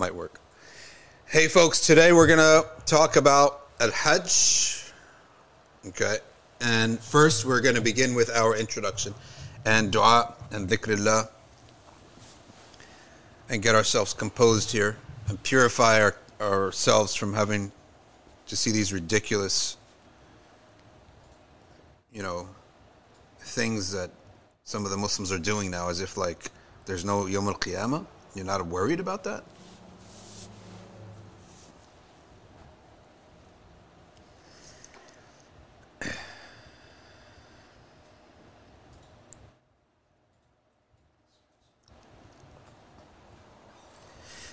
might work. Hey, folks, today we're going to talk about Al Hajj. Okay. And first, we're going to begin with our introduction and dua and dhikrillah and get ourselves composed here and purify our, ourselves from having to see these ridiculous, you know, things that some of the Muslims are doing now as if like there's no Yom Al Qiyamah. You're not worried about that?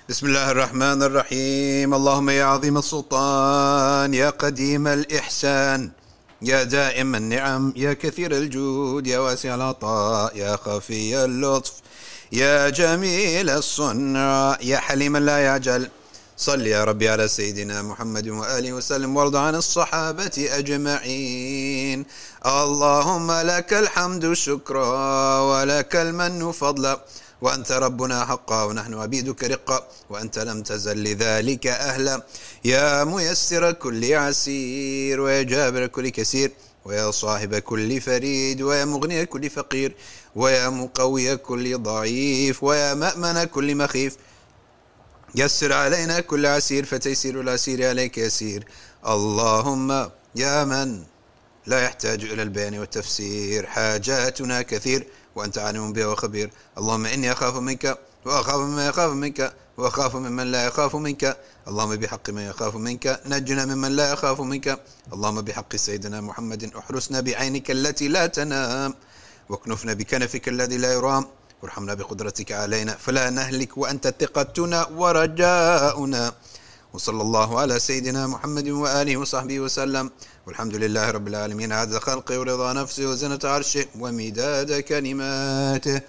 بسم الله الرحمن الرحيم اللهم يا عظيم السلطان يا قديم الإحسان يا دائم النعم يا كثير الجود يا واسع العطاء يا خفي اللطف يا جميل الصنع يا حليما لا يعجل صل يا ربي على سيدنا محمد وآله وسلم وارض عن الصحابة أجمعين اللهم لك الحمد شكرا ولك المن فضلا وأنت ربنا حقا ونحن عبيدك رقا وأنت لم تزل لذلك أهلا. يا ميسر كل عسير ويا جابر كل كثير ويا صاحب كل فريد ويا مغني كل فقير ويا مقوي كل ضعيف ويا مأمن كل مخيف. يسر علينا كل عسير فتيسير العسير عليك يسير. اللهم يا من لا يحتاج إلى البيان والتفسير حاجاتنا كثير. وأنت عالم بها وخبير. اللهم إني أخاف منك وأخاف مما يخاف منك وأخاف ممن لا يخاف منك. اللهم بحق من يخاف منك نجنا ممن لا يخاف منك. اللهم بحق سيدنا محمد احرسنا بعينك التي لا تنام. واكنفنا بكنفك الذي لا يرام. وارحمنا بقدرتك علينا فلا نهلك وأنت ثقتنا ورجاؤنا. وصلى الله على سيدنا محمد وآله وصحبه وسلم. والحمد لله رب العالمين. عز خلقه ورضا نفسه وزنة عرشه ومداد كلماته.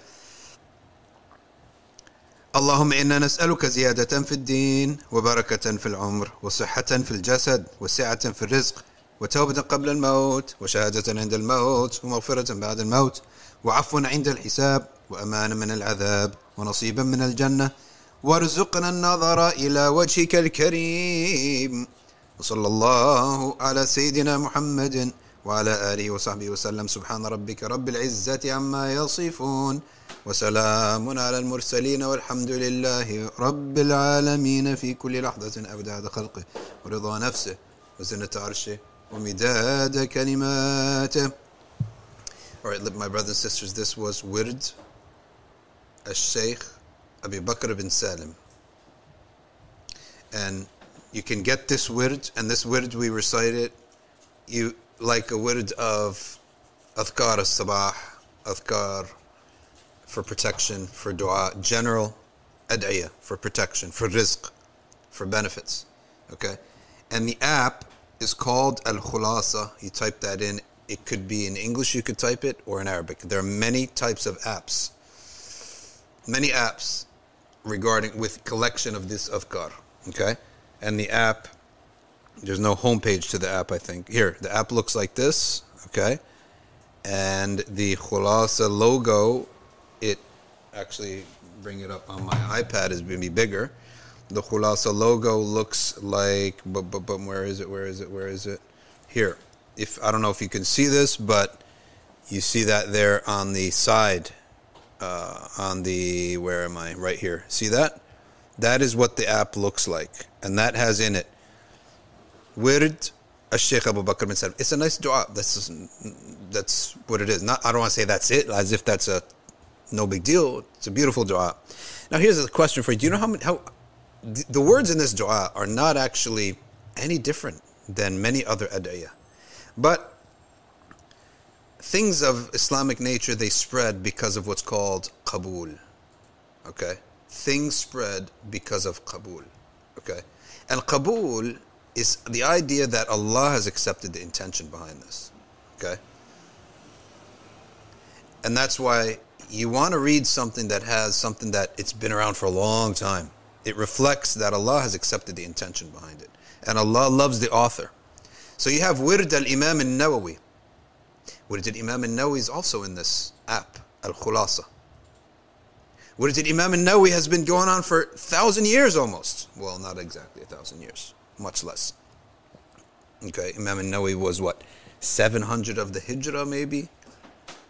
اللهم إنا نسألك زيادة في الدين وبركة في العمر وصحة في الجسد وسعة في الرزق وتوبة قبل الموت وشهادة عند الموت ومغفرة بعد الموت وعفو عند الحساب وأمان من العذاب ونصيبا من الجنة. وارزقنا النظر إلى وجهك الكريم. وصلى الله على سيدنا محمد وعلى آله وصحبه وسلم. سبحان ربك رب العزة عما يصفون وسلام على المرسلين والحمد لله رب العالمين. في كل لحظة أبدعد خلقه ورضا نفسه وزنة عرشه ومداد كلماته. Alright, my brothers and sisters, this was Wird al-Sheikh Abu Bakr bin Salim. And you can get this wird, and this wird we recite it, you like a wird of Athkar al-Sabah, Athkar for protection, for dua, general adaya for protection, for rizq, for benefits. Okay? And the app is called Al Khulasa. You type that in. It could be in English, you could type it, or in Arabic. There are many types of apps. Many apps regarding with collection of this afkar. Okay? And the app, there's no homepage to the app, I think. Here, the app looks like this. Okay? And the Khulasa logo it actually bring it up on my iPad is going to be bigger. The Khulasa logo looks like, but, but, but where is it? Where is it? Where is it? Here. If I don't know if you can see this, but you see that there on the side, uh, on the where am I? Right here. See that? That is what the app looks like, and that has in it Wird Sheikh Abu Bakr bin Salim. It's a nice dua. That's that's what it is. Not I don't want to say that's it, as if that's a no big deal. It's a beautiful dua. Now, here's a question for you. Do you know how many, how the words in this dua are not actually any different than many other ad'iyah, but things of Islamic nature they spread because of what's called qabul. Okay, things spread because of qabul. Okay, and qabul is the idea that Allah has accepted the intention behind this. Okay, and that's why you want to read something that has something that it's been around for a long time. It reflects that Allah has accepted the intention behind it. And Allah loves the author. So you have Wird al Imam al Nawawi. Wird al Imam al Nawawi is also in this app, Al Khulasa. What is it? Imam al-Nawawi has been going on for a thousand years almost. Well, not exactly a thousand years, much less. Okay, Imam al-Nawawi was what, 700 of the Hijrah maybe?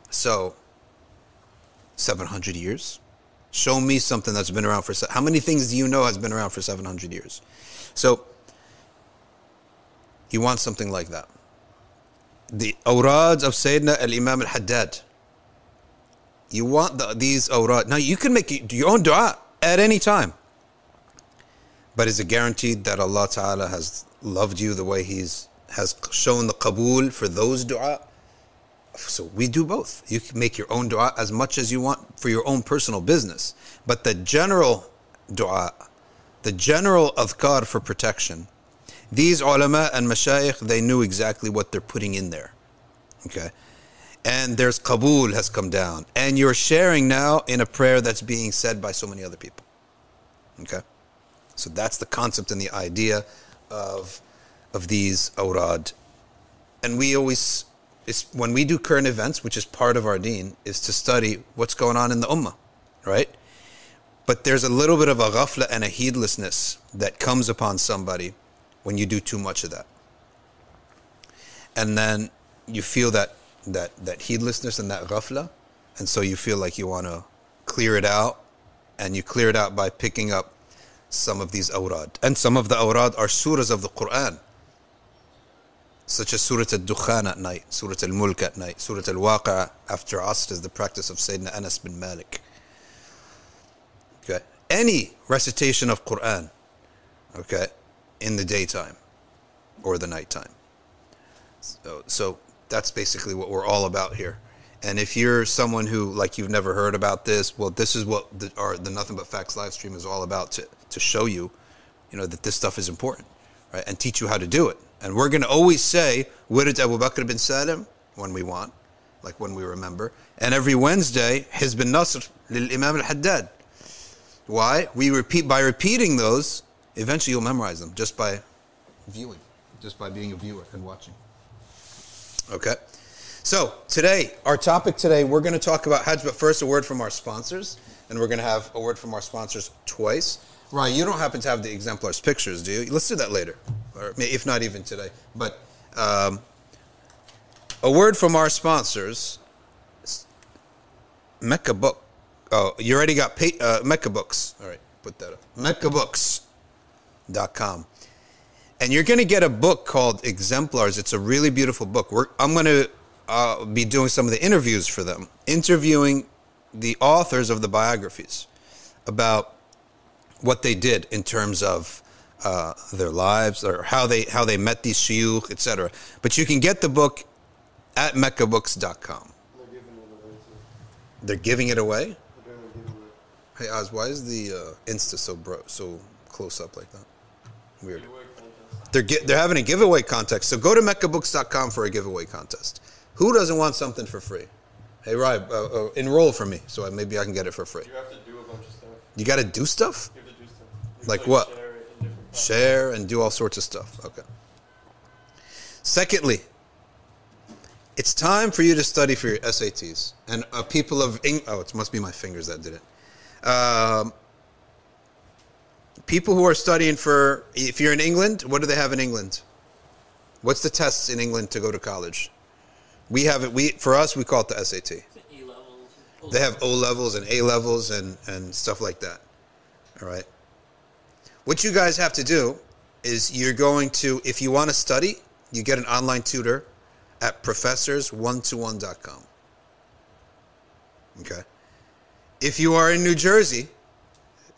So, 700 years? Show me something that's been around for, how many things do you know has been around for 700 years? So, you want something like that. The awrad of Sayyidina al-Imam al-Haddad. You want the, these oh, awrad. Now, you can make your own dua at any time. But is it guaranteed that Allah Ta'ala has loved you the way He's has shown the qabul for those dua? So we do both. You can make your own dua as much as you want for your own personal business. But the general dua, the general adhkar for protection, these ulama and mashayikh, they knew exactly what they're putting in there. Okay? And there's qabul has come down. And you're sharing now in a prayer that's being said by so many other people. Okay? So that's the concept and the idea of of these awrad. And we always, when we do current events, which is part of our deen, is to study what's going on in the ummah, right? But there's a little bit of a ghafla and a heedlessness that comes upon somebody when you do too much of that. And then you feel that, that, that heedlessness and that ghafla, and so you feel like you want to clear it out, and you clear it out by picking up some of these awrad. And some of the awrad are surahs of the Quran such as Surah Al-Dukhan at night, Surah Al-Mulk at night, Surah Al-Waqi'ah after Asr is the practice of Sayyidina Anas bin Malik. Okay. Any recitation of Quran, okay, in the daytime or the nighttime. So, so that's basically what we're all about here. And if you're someone who, like, you've never heard about this, well, this is what the, our, the Nothing But Facts live stream is all about to, to show you, you know, that this stuff is important, right? And teach you how to do it. And we're going to always say, Wird Abu Bakr bin Salim when we want, like when we remember. And every Wednesday, Hizb Nasr lil Imam al Haddad. Why? We repeat by repeating those, eventually you'll memorize them just by viewing, just by being a viewer and watching. Okay? So, today, our topic today, we're going to talk about Hajj, but first, a word from our sponsors. And we're going to have a word from our sponsors twice. Right, you don't happen to have the exemplars pictures, do you? Let's do that later, or if not even today. But um, a word from our sponsors Mecca Book. Oh, you already got pay, uh, Mecca Books. All right, put that up. MeccaBooks.com. And you're going to get a book called Exemplars. It's a really beautiful book. We're, I'm going to uh, be doing some of the interviews for them, interviewing the authors of the biographies about what they did in terms of uh, their lives or how they how they met these shuyukh, etc. But you can get the book at meccabooks.com. They're giving it away. Hey Oz, why is the uh, Insta so bro so close up like that? Weird. They're ge- they're having a giveaway contest. So go to meccabooks.com for a giveaway contest. Who doesn't want something for free? Hey, Ryan, uh, uh, enroll for me so maybe I can get it for free. You have to do a bunch of stuff. You got to do stuff? You have to do stuff. You Like what? Share, in Share and do all sorts of stuff. Okay. Secondly, it's time for you to study for your SATs. And uh, people of Eng- oh, it must be my fingers that did it. Um, people who are studying for if you're in England, what do they have in England? What's the tests in England to go to college? We have it. We for us we call it the SAT. E. They have O levels and A levels and, and stuff like that. All right. What you guys have to do is you're going to, if you want to study, you get an online tutor at professors121.com. Okay. If you are in New Jersey,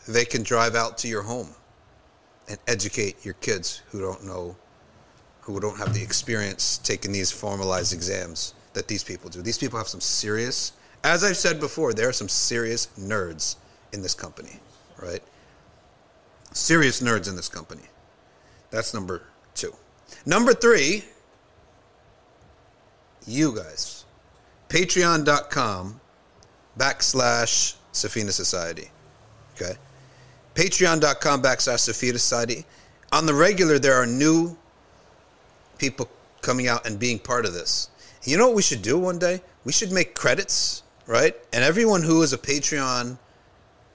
they can drive out to your home and educate your kids who don't know, who don't have the experience taking these formalized exams that these people do. These people have some serious, as I've said before, there are some serious nerds in this company, right? Serious nerds in this company. That's number two. Number three, you guys. Patreon.com backslash Safina Society. Patreon.com backslash Safina Society. On the regular, there are new people coming out and being part of this. You know what we should do one day? We should make credits, right? And everyone who is a Patreon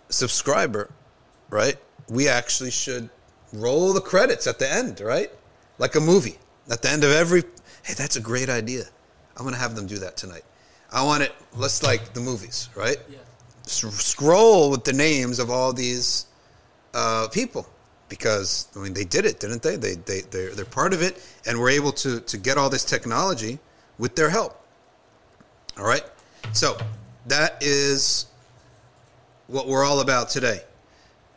subscriber, right, we actually should roll the credits at the end, right? Like a movie. At the end of every hey, that's a great idea. I'm gonna have them do that tonight. I want it let's like the movies, right? Yeah. S- scroll with the names of all these uh, people because I mean they did it, didn't they? They they they're, they're part of it, and we're able to to get all this technology with their help. All right, so that is what we're all about today,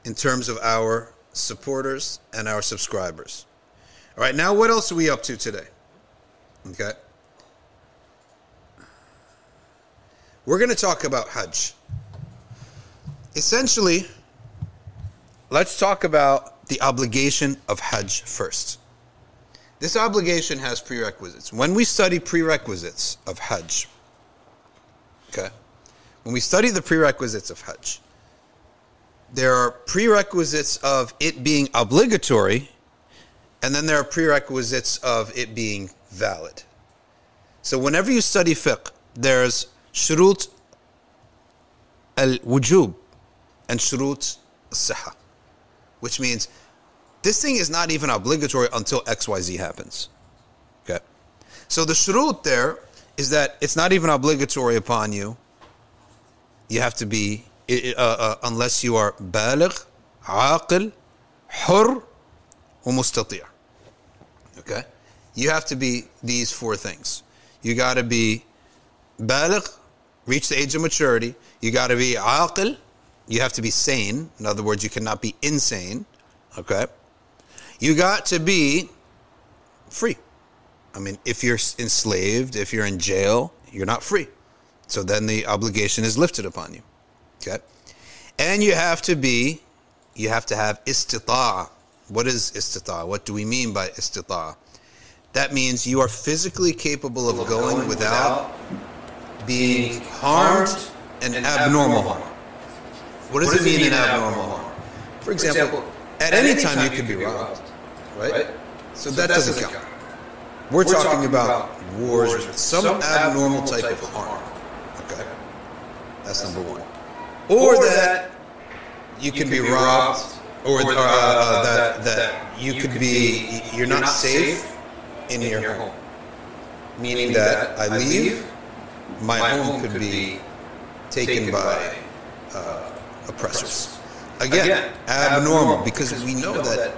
in terms of our supporters and our subscribers. All right, now what else are we up to today? Okay, we're going to talk about Hajj. Essentially, let's talk about the obligation of Hajj first. This obligation has prerequisites. When we study prerequisites of Hajj, okay, when we study the prerequisites of Hajj, there are prerequisites of it being obligatory, and then there are prerequisites of it being valid. So whenever you study fiqh, there's shurut al-wujub and shurut al-sihha, which means this thing is not even obligatory until XYZ happens. Okay? So the shurut there is that it's not even obligatory upon you. You have to be, uh, uh, unless you are baligh, aqil, hur, or mustati'. Okay? You have to be these four things. You got to be baligh, reach the age of maturity. You got to be aqil. You have to be sane. In other words, you cannot be insane. Okay? You got to be free. I mean, if you're enslaved, if you're in jail, you're not free. So then the obligation is lifted upon you. Okay? And you have to be, you have to have istita'a. What is istita'a? What do we mean by istita'a? That means you are physically capable of going without being harmed and abnormal harm. What does it mean an abnormal harm? For example, at any time you could be robbed, right? So that doesn't count. We're talking about wars with some abnormal type of harm. Okay? That's number one. Or that you can be robbed, or uh, uh, that, that you could be, you're not safe in your home. Meaning that I leave, my home could be taken by uh, oppressors. Again, abnormal, because we know that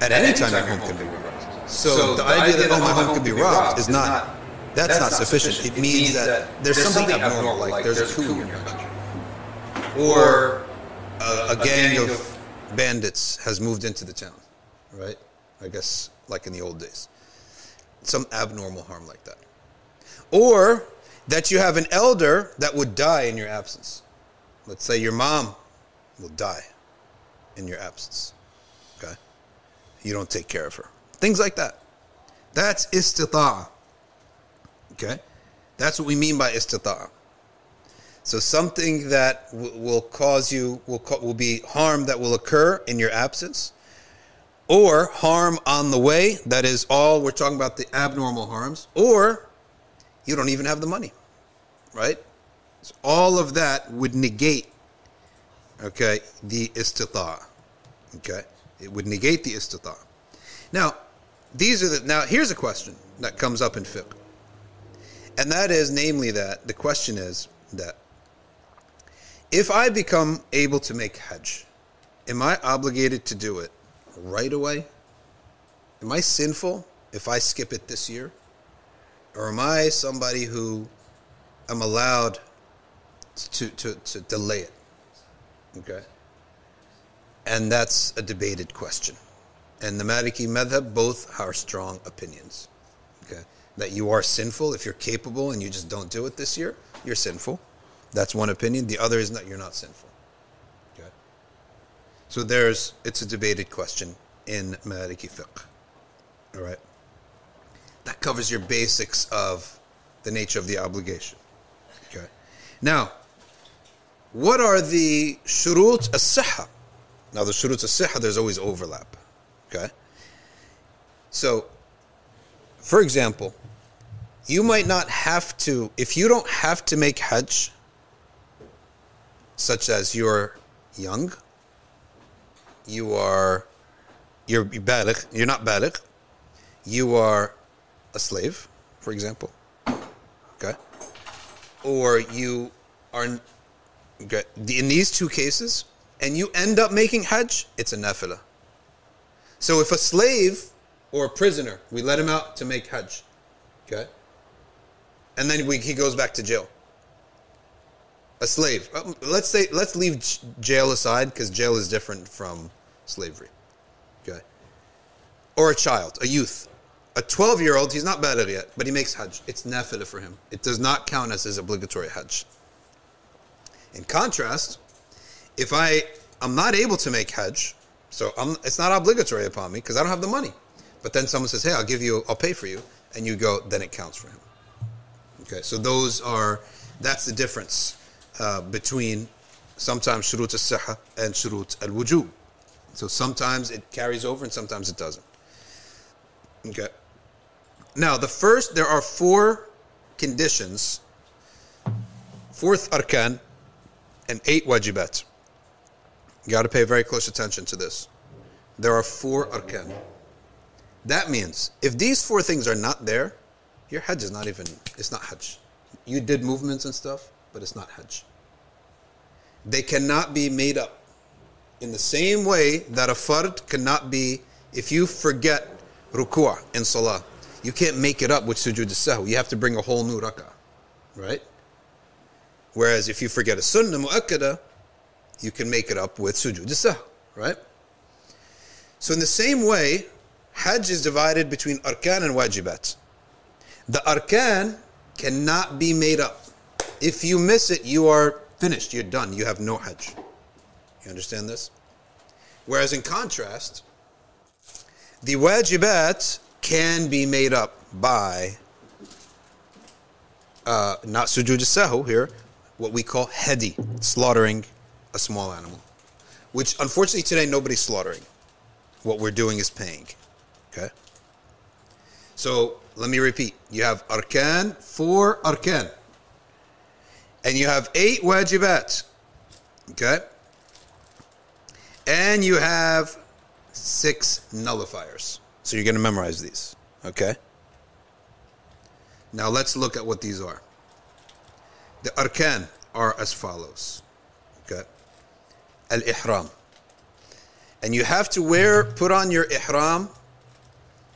at any time your home can be robbed. So the idea that, oh, my home could be robbed is not, that's not sufficient. It means that there's something abnormal, like there's a coup in your country. Or a, a gang of bandits has moved into the town, right? I guess like in the old days. Some abnormal harm like that. Or that you have an elder that would die in your absence. Let's say your mom will die in your absence. Okay? You don't take care of her. Things like that. That's istita'a. Okay? That's what we mean by istita'a. So something that w- will cause you will co- will be harm that will occur in your absence, or harm on the way. That is all we're talking about the abnormal harms, or you don't even have the money, right? So all of that would negate, okay, the istita. Okay, it would negate the istita. Now, these are the now. Here's a question that comes up in fiqh, and that is, namely, that the question is that if I become able to make Hajj, am I obligated to do it right away? Am I sinful if I skip it this year? Or am I somebody who am allowed to, to, to delay it? Okay? And that's a debated question. And the Maliki Madhab both are strong opinions. Okay? That you are sinful if you're capable and you just don't do it this year, you're sinful. That's one opinion. The other is that you're not sinful. Okay? So there's it's a debated question in Maliki fiqh. All right. That covers your basics of the nature of the obligation. Okay. Now, what are the shurut as-sihha? Now, the shurut as-sihha, there's always overlap. Okay. So, for example, you might not have to, if you don't have to make Hajj such as you're young, you are you're baligh, you're not baligh, you are a slave, for example. Okay? Or you are in these two cases, and you end up making Hajj, it's a nafilah. So if a slave or a prisoner, we let him out to make Hajj, okay? And then we, he goes back to jail. A slave. Um, Let's say let's leave jail aside because jail is different from slavery. Okay. Or a child, a youth. A 12 year old, he's not baligh yet, but he makes Hajj. It's nafilah for him. It does not count as his obligatory Hajj. In contrast, if I I'm not able to make Hajj, so I'm, it's not obligatory upon me because I don't have the money. But then someone says, "Hey, I'll give you, I'll pay for you," and you go, then it counts for him. Okay, so those are that's the difference uh, between sometimes shurut al-siha and shurut al-wujub. So sometimes it carries over and sometimes it doesn't. Okay. Now the first, there are four conditions, fourth arkan, and eight wajibat. You got to pay very close attention to this. There are four arkan. That means if these four things are not there, your hajj is not even, it's not hajj. You did movements and stuff, but it's not hajj. They cannot be made up. In the same way that a fard cannot be, if you forget ruku'ah in salah, you can't make it up with sujood sahwi. You have to bring a whole new rak'ah, right? Whereas if you forget a sunnah mu'akkada, you can make it up with sujood sahwi, right? So in the same way, Hajj is divided between arkan and wajibat. The arkan cannot be made up. If you miss it, you are finished. You're done. You have no Hajj. You understand this? Whereas in contrast, the wajibat can be made up by uh, not sujood sahu here, what we call hedi, slaughtering a small animal, which unfortunately today nobody's slaughtering. What we're doing is paying. Okay? So let me repeat. You have arkan, four arkan. And you have eight wajibat. Okay? And you have six nullifiers. So you're going to memorize these. Okay? Now let's look at what these are. The arkan are as follows. Okay? Al ihram. And you have to wear, put on your ihram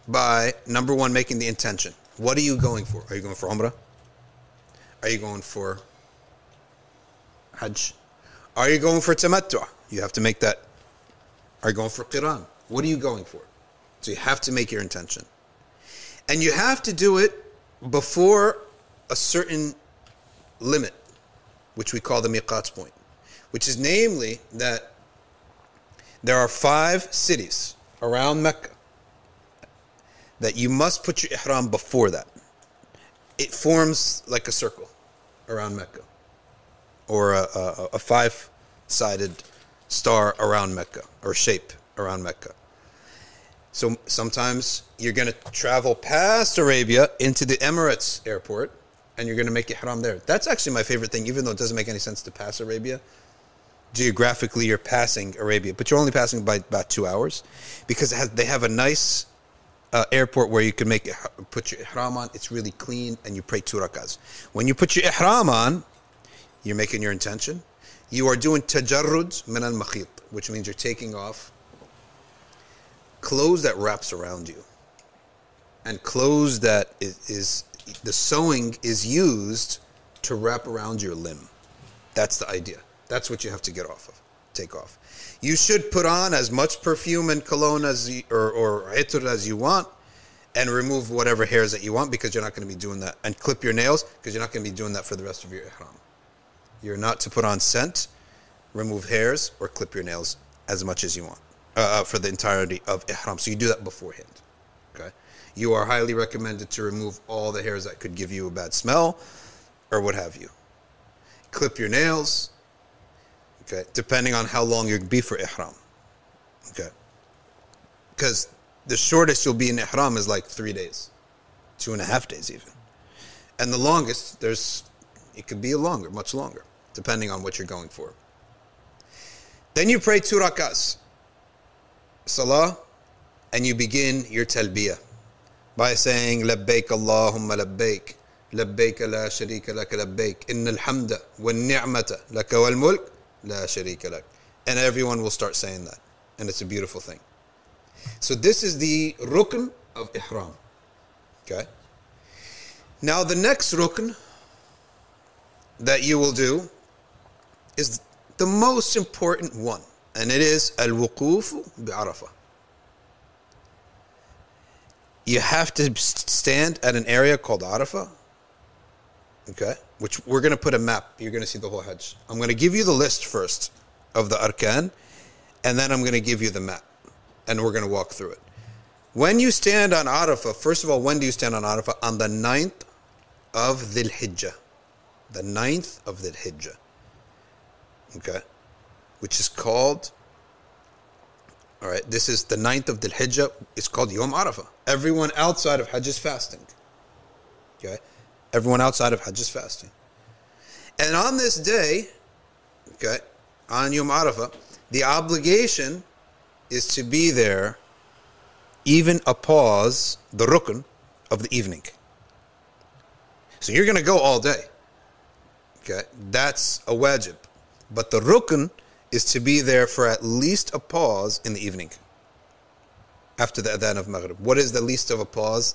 by number one, making the intention. What are you going for? Are you going for Umrah? Are you going for Hajj? Are you going for Tamattu? You have to make that. Are you going for Qiran? What are you going for? So you have to make your intention. And you have to do it before a certain limit, which we call the miqat point, which is namely that there are five cities around Mecca that you must put your ihram before that. It forms like a circle around Mecca, or a, a, a five sided star around Mecca, or shape around Mecca. So sometimes you're going to travel past Arabia into the Emirates airport and you're going to make ihram there. That's actually my favorite thing, even though it doesn't make any sense to pass Arabia. Geographically, you're passing Arabia, but you're only passing by about two hours because has, they have a nice uh, airport where you can make put your ihram on. It's really clean, and you pray two rakahs. When you put your ihram on, you're making your intention. You are doing tajarrud min al makhit, which means you're taking off clothes that wraps around you, and clothes that is, is the sewing is used to wrap around your limb. That's the idea. That's what you have to get off of, take off. You should put on as much perfume and cologne as you, or, or itur as you want and remove whatever hairs that you want because you're not going to be doing that. And clip your nails because you're not going to be doing that for the rest of your ihram. You're not to put on scent, remove hairs, or clip your nails as much as you want uh, uh, for the entirety of ihram. So you do that beforehand. You are highly recommended to remove all the hairs that could give you a bad smell or what have you. Clip your nails. Okay. Depending on how long you'll be for ihram. Okay. Because the shortest you'll be in ihram is like three days, two and a half days even, and the longest there's it could be longer, much longer, depending on what you're going for. Then you pray two rakas, salah, and you begin your talbiyah by saying labbaik labbaik la sharika lak labbaik innal hamda wan ni'mata lak wal mulk la sharika lak. And everyone will start saying that. And it's a beautiful thing. So this is the rukn of ihram. Okay? Now the next rukn that you will do is the most important one. And it is al-wuquf bi arafah you have to stand at an area called Arafah, okay, which we're going to put a map. You're going to see the whole Hajj. I'm going to give you the list first of the arkan, and then I'm going to give you the map, and we're going to walk through it. When you stand on Arafah, first of all, when do you stand on Arafah? On the ninth of Dhul Hijjah. The ninth of Dhul Hijjah. Okay? Which is called all right, this is the ninth of Dhul Hijjah. It's called Yom Arafah. Everyone outside of Hajj is fasting. Okay? Everyone outside of Hajj is fasting. And on this day, okay, on Yom Arafah, the obligation is to be there even a pause, the rukn of the evening. So you're going to go all day. Okay? That's a wajib. But the rukn is to be there for at least a pause in the evening after the adhan of Maghrib. What is the least of a pause?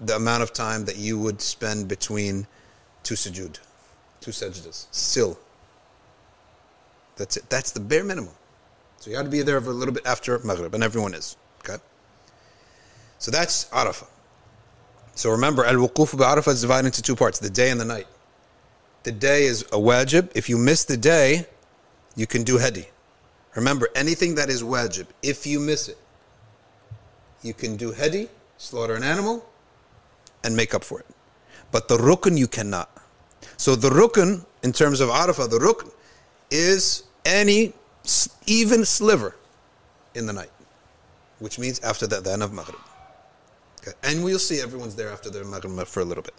The amount of time that you would spend between two sujood, two sajdas. Still. That's it. That's the bare minimum. So you got to be there for a little bit after Maghrib, and everyone is. Okay? So that's Arafah. So remember, Al Wuquf bi Arafah is divided into two parts the day and the night. The day is a wajib. If you miss the day, you can do hadi. Remember, anything that is wajib, if you miss it, you can do hadi, slaughter an animal, and make up for it. But the rukn you cannot. So the rukn, in terms of arafah, the rukn is any even sliver in the night, which means after the adhan of maghrib. Okay. And we'll see everyone's there after their maghrib for a little bit.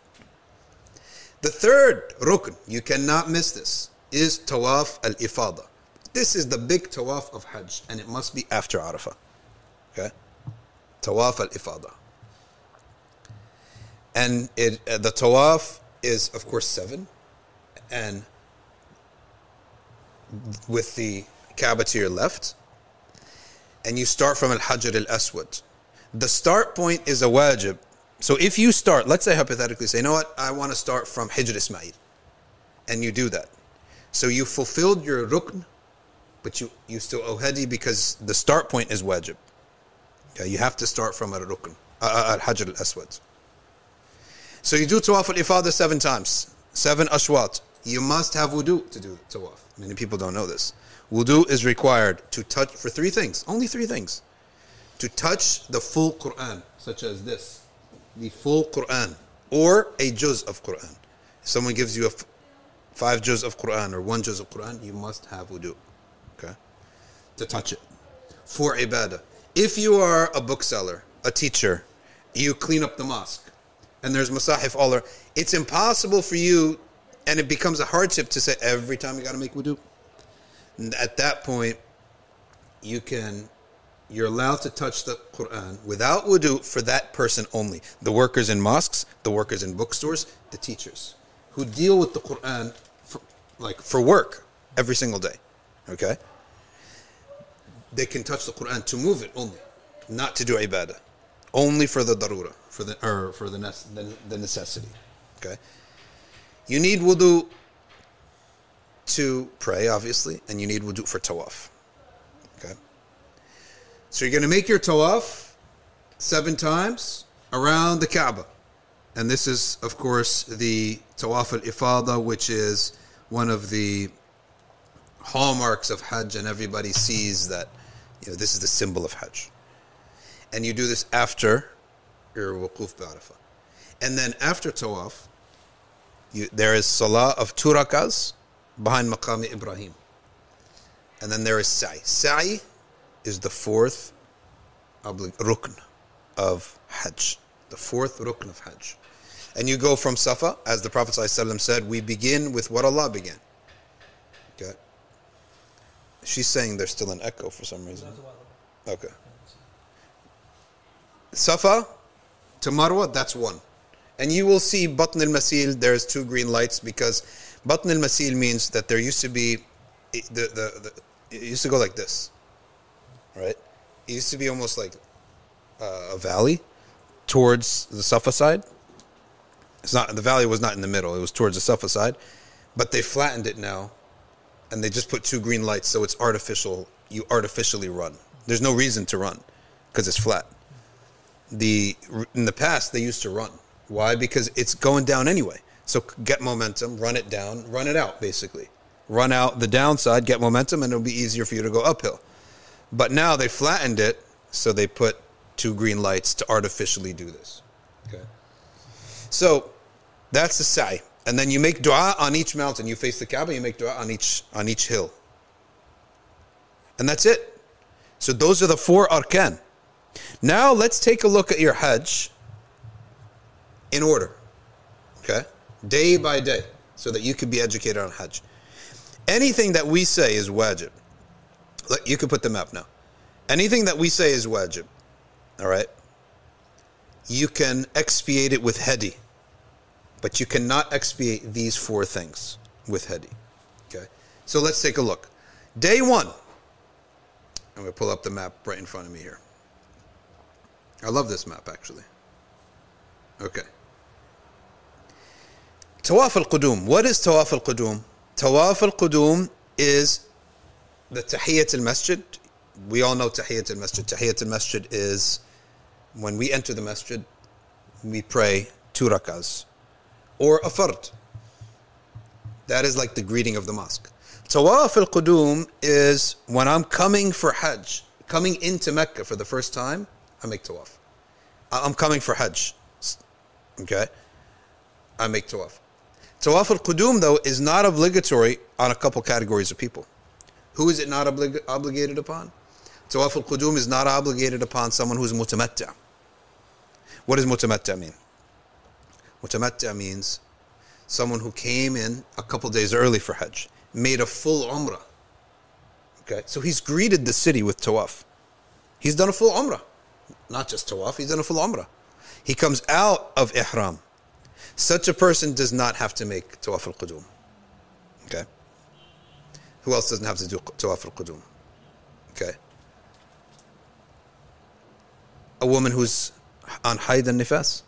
The third rukn, you cannot miss this, is tawaf al ifada. This is the big tawaf of Hajj, and it must be after Arafah. Okay? Tawaf al ifada. And it, uh, the tawaf is, of course, seven, and with the Kaaba to your left, and you start from Al Hajar al Aswad. The start point is a wajib. So if you start, let's say hypothetically, say, you know what, I want to start from Hijr Ismail, and you do that. So you fulfilled your rukn, but you, you still owe hadi because the start point is wajib. Okay, you have to start from al rukn, al hajar al aswad. So you do tawaf al ifada seven times, seven ashwat. You must have wudu to do tawaf. Many people don't know this. Wudu is required to touch for three things, only three things. To touch the full Quran, such as this, the full Quran, or a juz of Quran. If someone gives you a five juz of Quran or one juz of Quran, you must have wudu. Okay? To touch it. For ibadah. If you are a bookseller, a teacher, you clean up the mosque, and there's masahif all around, it's impossible for you, and it becomes a hardship to say every time you got to make wudu. And at that point, you can, you're allowed to touch the Quran without wudu for that person only. The workers in mosques, the workers in bookstores, the teachers who deal with the Quran for, like for work every single day. Okay? They can touch the Quran to move it only, not to do ibadah. Only for the darura, for the or for the, the, the necessity. Okay? You need wudu to pray, obviously, and you need wudu for tawaf. Okay? So you're going to make your tawaf seven times around the Kaaba. And this is, of course, the Tawaf al Ifada, which is one of the hallmarks of Hajj, and everybody sees that you know, this is the symbol of Hajj. And you do this after your Wuquf bi Arafah. And then after Tawaf, you, there is Salah of two behind Maqam Ibrahim. And then there is Sa'i. Sa'i is the fourth oblig- rukn of Hajj. The fourth rukn of Hajj. And you go from Safa, as the Prophet ﷺ said, we begin with what Allah began. Okay? She's saying there's still an echo for some reason. Okay. Safa to Marwa, that's one. And you will see Batn al Masil, there's two green lights because Batn al Masil means that there used to be, the, the, the, it used to go like this, right? It used to be almost like uh, a valley towards the Safa side. It's not, the valley was not in the middle, it was towards the Safa side. But they flattened it now and they just put two green lights so it's artificial you artificially run. There's no reason to run because it's flat. The in the past they used to run. Why? Because it's going down anyway. So get momentum run it down run it out basically. Run out the downside get momentum and it'll be easier for you to go uphill. But now they flattened it so they put two green lights to artificially do this. Okay? So that's the sa'i. And then you make dua on each mountain. You face the Kaaba, you make dua on each on each hill. And that's it. So those are the four arkan. Now let's take a look at your Hajj in order. Okay? Day by day. So that you could be educated on Hajj. Anything that we say is wajib. Look, you can put the map now. Anything that we say is wajib. All right? You can expiate it with hedi. But you cannot expiate these four things with Hedi. Okay? So let's take a look. Day one. I'm going to pull up the map right in front of me here. I love this map actually. Okay. Tawaf al Qudum. What is Tawaf al Qudum? Tawaf al Qudum is the Tahiyyat al Masjid. We all know Tahiyyat al Masjid. Tahiyyat al Masjid is when we enter the masjid, we pray two rakas or a fard. That is like the greeting of the mosque. Tawaf al Qudum is when I'm coming for Hajj, coming into Mecca for the first time, I make tawaf. I'm coming for Hajj. Okay? I make tawaf. Tawaf al Qudum, though, is not obligatory on a couple categories of people. Who is it not oblig- obligated upon? Tawaf al Qudum is not obligated upon someone who's mutamatta. What does mutamatta mean? Mutamatta means someone who came in a couple days early for Hajj, made a full Umrah. Okay, so he's greeted the city with Tawaf. He's done a full Umrah. Not just Tawaf, he's done a full Umrah. He comes out of Ihram. Such a person does not have to make Tawaf al Qudum. Okay? Who else doesn't have to do Tawaf al Qudum? Okay? A woman who's on Haid and Nifas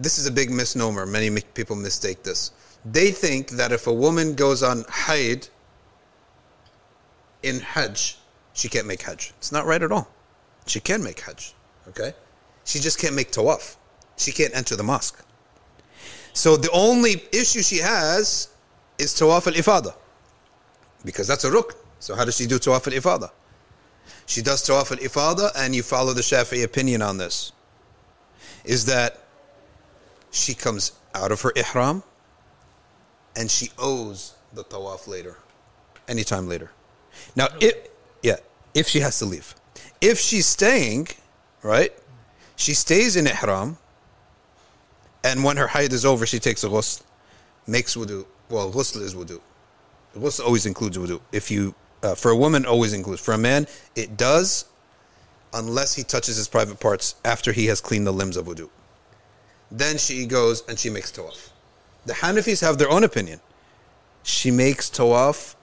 this is a big misnomer. Many people mistake this. They think that if a woman goes on Haid in Hajj, she can't make Hajj. It's not right at all. She can make Hajj. Okay? She just can't make Tawaf. She can't enter the mosque. So the only issue she has is Tawaf al Ifada. Because that's a rukn. So how does she do Tawaf al Ifada? She does Tawaf al Ifada, and you follow the Shafi'i opinion on this. Is that she comes out of her ihram and she owes the tawaf later, anytime later. Now, if, yeah, if she has to leave. If she's staying, right, she stays in ihram and when her haid is over, she takes a ghusl, makes wudu. Well, ghusl is wudu. Ghusl always includes wudu. If you, uh, for a woman, always includes. For a man, it does unless he touches his private parts after he has cleaned the limbs of wudu then she goes and she makes tawaf. The Hanafis have their own opinion. She makes tawaf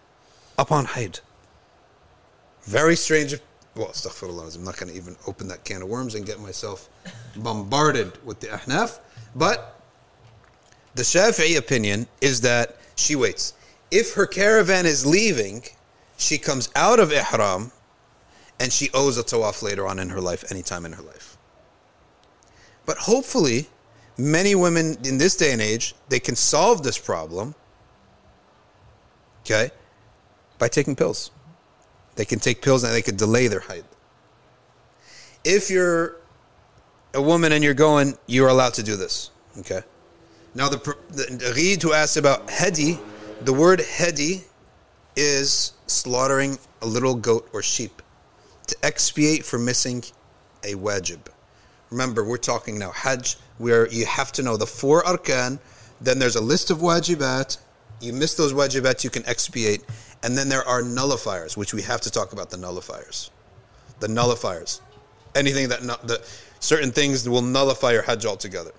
upon Haid. Very strange. Well, astaghfirullah, I'm not going to even open that can of worms and get myself bombarded with the Ahnaf. But the Shafi'i opinion is that she waits. If her caravan is leaving, she comes out of Ihram and she owes a tawaf later on in her life, anytime in her life. But hopefully, many women in this day and age they can solve this problem okay by taking pills. They can take pills and they can delay their haid. If you're a woman and you're going you're allowed to do this okay? Now the, the, Gheed who asked about hedi the word hedi is slaughtering a little goat or sheep to expiate for missing a wajib remember we're talking now hajj where you have to know the four arkan then there's a list of wajibat You miss those wajibat, you can expiate. And then there are nullifiers, which we have to talk about the nullifiers. The nullifiers. Anything that, the, certain things will nullify your hajj altogether.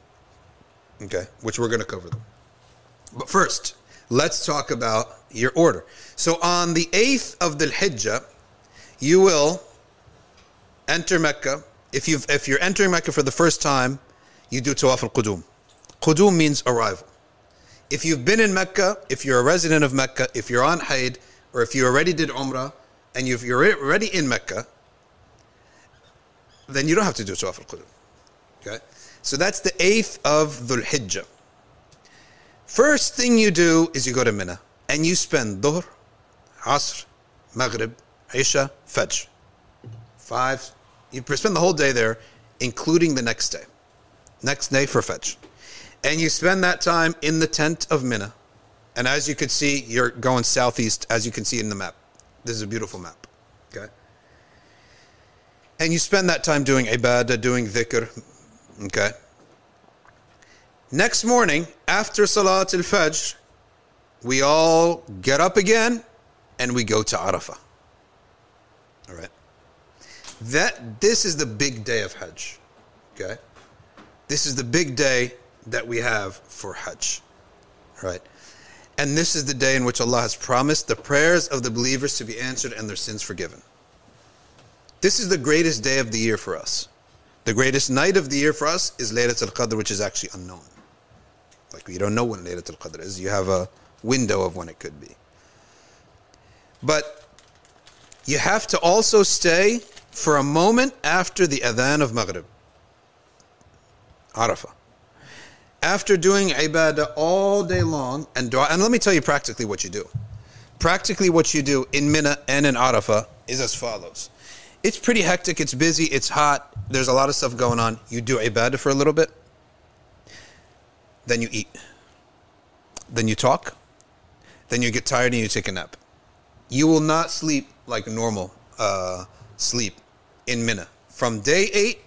Okay, which we're going to cover them. But first, let's talk about your order. So on the 8th of Dhul Hijjah, you will enter Mecca. If, you've, if you're entering Mecca for the first time, you do Tawaf al Qudum. Means arrival. If you've been in Mecca, if you're a resident of Mecca, if you're on haid, or if you already did Umrah, and you're already in Mecca, then you don't have to do Tawaf al Qudum. Okay? So that's the 8th of Dhul Hijjah. First thing you do is you go to Mina and you spend Dhuhr, Asr, Maghrib, Isha, Fajr. Five. You spend the whole day there, including the next day. Next day for Fajr. And you spend that time in the tent of Mina. And as you can see, you're going southeast, as you can see in the map. This is a beautiful map. Okay? And you spend that time doing ibadah, doing dhikr. Okay? Next morning, after Salat al Fajr, we all get up again and we go to Arafah. All right? That this is the big day of Hajj. Okay? This is the big day that we have for Hajj. Right? And this is the day in which Allah has promised the prayers of the believers to be answered and their sins forgiven. This is the greatest day of the year for us. The greatest night of the year for us is Laylatul Qadr, which is actually unknown. Like we don't know when Laylatul Qadr is. You have a window of when it could be. But you have to also stay for a moment after the adhan of Maghrib. Arafah. After doing ibadah all day long and dua, and let me tell you practically what you do. Practically what you do in Mina and in Arafah is as follows. It's pretty hectic, it's busy, it's hot, there's a lot of stuff going on. You do ibadah for a little bit, then you eat, then you talk, then you get tired and you take a nap. You will not sleep like normal uh, sleep in Mina. From day 8,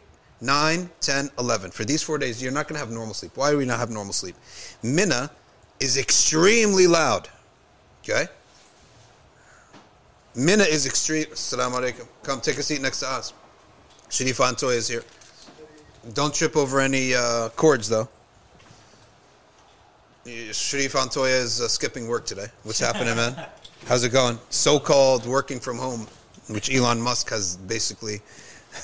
9, 10, 11. For these four days, you're not going to have normal sleep. Why do we not have normal sleep? Mina is extremely loud. Okay? Mina is extreme. Assalamu alaikum. Come take a seat next to us. Sharifa Antoy is here. Don't trip over any uh, cords, though. Sharif Antoya is uh, skipping work today. What's happening, man? How's it going? So-called working from home, which Elon Musk has basically.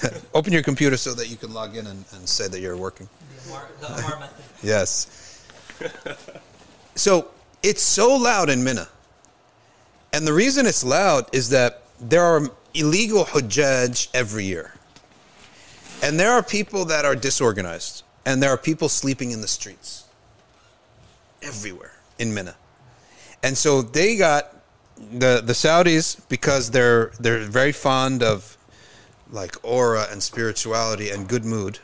Open your computer so that you can log in and, and say that you're working. The Amar, the Amar method. Yes. so it's so loud in Mina. And the reason it's loud is that there are illegal Hujjaj every year. And there are people that are disorganized. And there are people sleeping in the streets. Everywhere in Mina. And so they got the the Saudis because they're they're very fond of like aura and spirituality and good mood.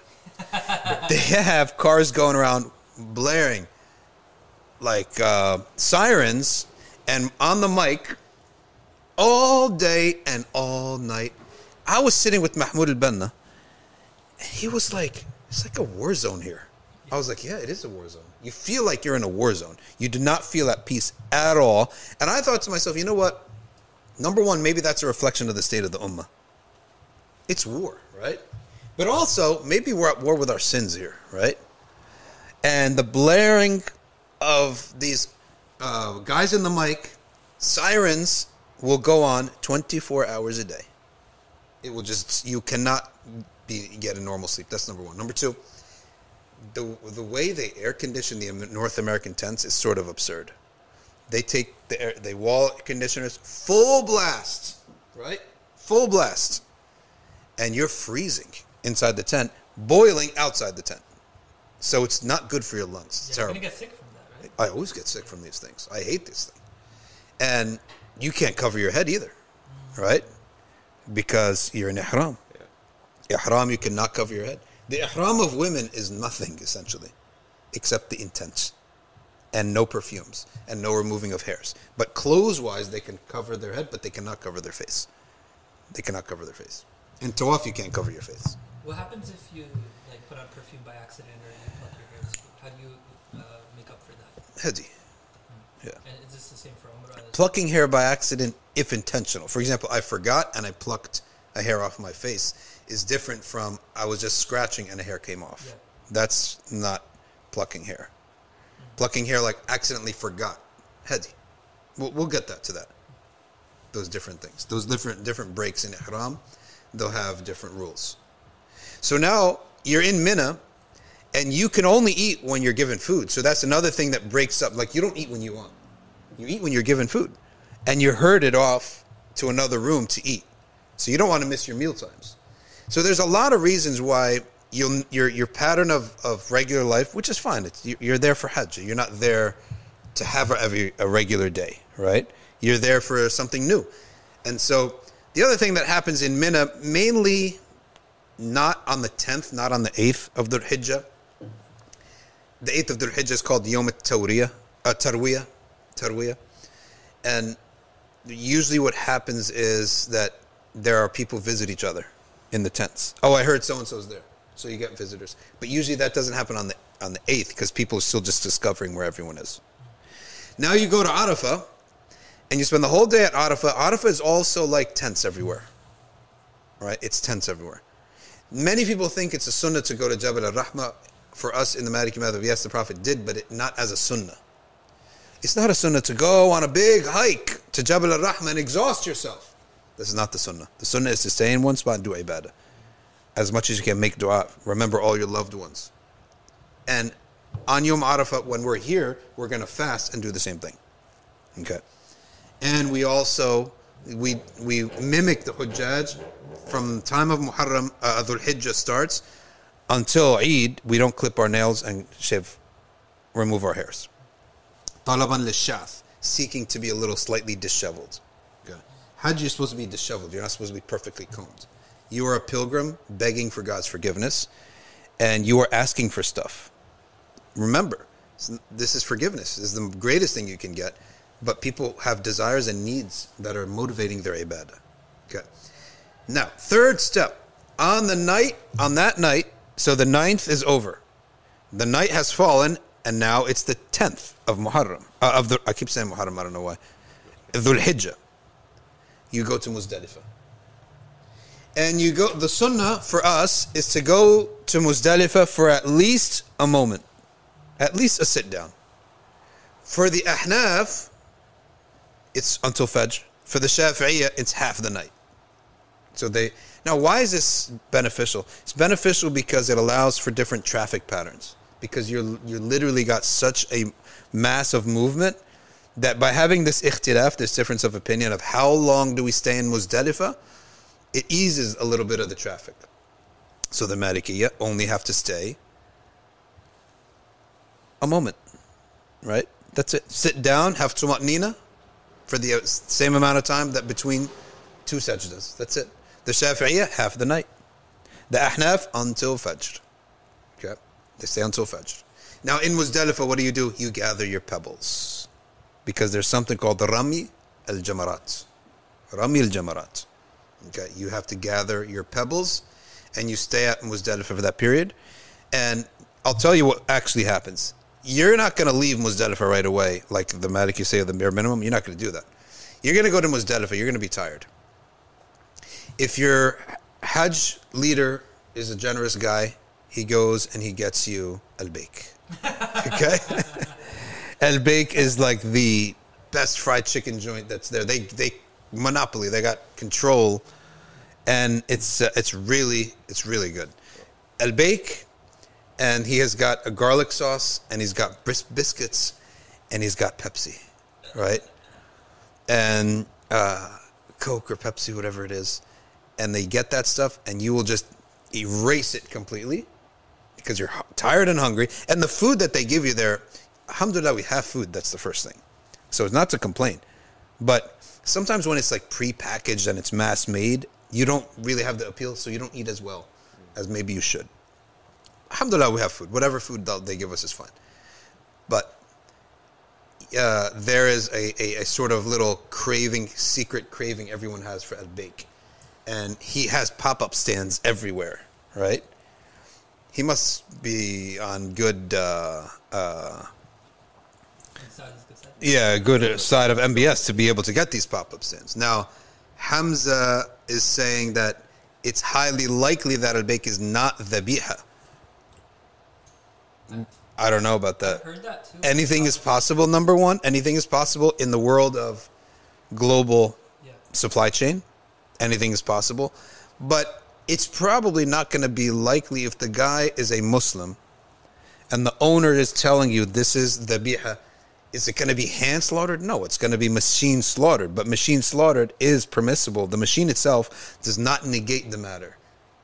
they have cars going around blaring like uh, sirens and on the mic all day and all night. I was sitting with Mahmoud al Banna, and he was like, "It's like a war zone here." I was like, "Yeah, it is a war zone. You feel like you're in a war zone. You do not feel at peace at all." And I thought to myself, "You know what? Number one, maybe that's a reflection of the state of the ummah. It's war, right? But also, maybe we're at war with our sins here, right? And the blaring of these uh, guys in the mic, sirens will go on 24 hours a day. It will just, you cannot be, get a normal sleep. That's number one. Number two, the, the way they air condition the North American tents is sort of absurd. They take the air, they wall conditioners full blast, right? Full blast. And you're freezing inside the tent, boiling outside the tent. So it's not good for your lungs. It's Yeah, you're terrible. gonna get sick from that, right? I always get sick from these things. I hate this thing. And you can't cover your head either, mm. right? Because you're in ihram. Ihram, you cannot cover your head. The ihram of women is nothing, essentially, except the intent and no perfumes and no removing of hairs. But clothes wise, they can cover their head, but they cannot cover their face. They cannot cover their face. In Tawaf, you can't cover your face. What happens if you like put on perfume by accident or you pluck your hairs? How do you uh, make up for that? Hadi. Yeah. And is this the same for Umrah? Plucking hair by accident, if intentional. For example, I forgot and I plucked a hair off my face, is different from I was just scratching and a hair came off. Yeah. That's not plucking hair. Plucking hair like accidentally forgot. Hadi. We'll, we'll get that to that. Those different things. Those different different breaks in ihram, they'll have different rules. So now you're in Mina, and you can only eat when you're given food. So that's another thing that breaks up. Like you don't eat when you want. You eat when you're given food, and you're herded off to another room to eat. So you don't want to miss your meal times. So there's a lot of reasons why your your pattern of, of regular life, which is fine. It's, you- you're there for Hajj. You're not there to have a, every, a regular day, right? You're there for something new. And so the other thing that happens in Mina, mainly not on the 10th, not on the 8th of Dhul Hijjah. The 8th of Dhul Hijjah is called Yom Tawriyah, uh, Tarwiyah, Tarwiyah. And usually what happens is that there are people visit each other in the tents. Oh, I heard so and so's there. So you get visitors. But usually that doesn't happen on the on the 8th because people are still just discovering where everyone is. Now you go to Arafah and you spend the whole day at Arafah. Arafah is also like tents everywhere. Right? It's tents everywhere. Many people think it's a sunnah to go to Jabal al-Rahma. For us in the Maliki Madhab, yes, the Prophet did, but it, not as a sunnah. It's not a sunnah to go on a big hike to Jabal al-Rahma and exhaust yourself. This is not the sunnah. The sunnah is to stay in one spot and do ibadah. As much as you can make dua. Remember all your loved ones. And on Yom Arafah, when we're here, we're going to fast and do the same thing. Okay. And we also, we, we mimic the Hujjaj from the time of Muharram, uh, Dhul Hijjah starts until Eid, we don't clip our nails and shave, remove our hairs. Talaban lishath, seeking to be a little slightly disheveled. Hajj, you're supposed to be disheveled. You're not supposed to be perfectly combed. You are a pilgrim begging for God's forgiveness, and you are asking for stuff. Remember, this is forgiveness. This is the greatest thing you can get. But people have desires and needs that are motivating their ibadah. Okay. Now, third step. On the night, on that night, so the ninth is over. The night has fallen, and now it's the tenth of Muharram. Uh, of the, I keep saying Muharram. I don't know why. Dhul Hijjah. You go to Muzdalifah, and you go. The sunnah for us is to go to Muzdalifah for at least a moment, at least a sit down. For the Ahnaf, it's until Fajr. For the Shafi'iyah, it's half the night. So they now why is this beneficial? It's beneficial because it allows for different traffic patterns. Because you're you literally got such a mass of movement that by having this ikhtilaf, this difference of opinion of how long do we stay in Muzdalifah, it eases a little bit of the traffic. So the Malikiyah only have to stay a moment, right? That's it. Sit down, have tuma'nina for the uh, same amount of time that between two sajdas. That's it. The Shafi'iyah, half the night. The Ahnaf, until Fajr. Okay? They stay until Fajr. Now, in Muzdalifah, what do you do? You gather your pebbles. Because there's something called Rami al Jamarat. Rami al Jamarat. Okay? You have to gather your pebbles and you stay at Muzdalifah for that period. And I'll tell you what actually happens. You're not going to leave Muzdalifah right away, like the Maliki say of the bare minimum. You're not going to do that. You're going to go to Muzdalifah. You're going to be tired if your Hajj leader is a generous guy, he goes and he gets you Al Baik. Okay, Al Baik is like the best fried chicken joint that's there. They they monopoly. They got control, and it's uh, it's really it's really good. Al Baik, and he has got a garlic sauce, and he's got bis- biscuits, and he's got Pepsi, right? And uh, Coke or Pepsi, whatever it is and they get that stuff, and you will just erase it completely because you're tired and hungry. And the food that they give you there, alhamdulillah, we have food. That's the first thing. So it's not to complain. But sometimes when it's like pre-packaged and it's mass made, you don't really have the appeal, so you don't eat as well as maybe you should. Alhamdulillah, we have food. Whatever food they'll- give us is fine. But uh, there is a, a, a sort of little craving, secret craving everyone has for Al Baik and he has pop-up stands everywhere, right? He must be on good uh, uh, Inside is good side. Yeah, a good side of MBS to be able to get these pop-up stands. Now, Hamza is saying that it's highly likely that al-Baik is not dhabiha. I don't know about that. Heard that too. Anything is possible, number one. Anything is possible in the world of global Yeah. supply chain. Anything is possible. But it's probably not going to be likely if the guy is a Muslim and the owner is telling you this is dhabiha. Is it going to be hand slaughtered? No, it's going to be machine slaughtered. But machine slaughtered is permissible. The machine itself does not negate the matter.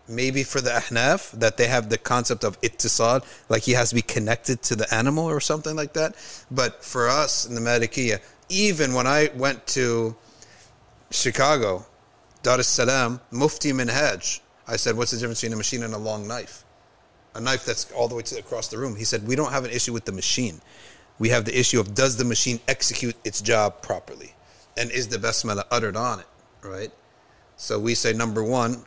Maybe for the ahnaf that they have the concept of ittisal, like he has to be connected to the animal or something like that. But for us in the Malikiya, even when I went to Chicago, Dar es Salaam, Mufti Minhaj, I said, what's the difference between a machine and a long knife? A knife that's all the way to across the room. He said, we don't have an issue with the machine. We have the issue of does the machine execute its job properly? And is the basmala uttered on it, right? So we say number one,